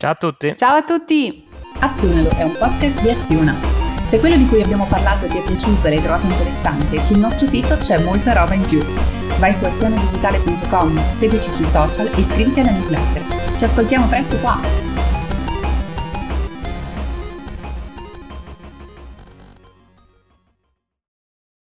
Ciao a tutti. Ciao a tutti. Azionalo è un podcast di Aziona. Se quello di cui abbiamo parlato ti è piaciuto e l'hai trovato interessante, sul nostro sito c'è molta roba in più. Vai su azionadigitale.com, seguici sui social e iscriviti alla newsletter. Ci ascoltiamo presto qua!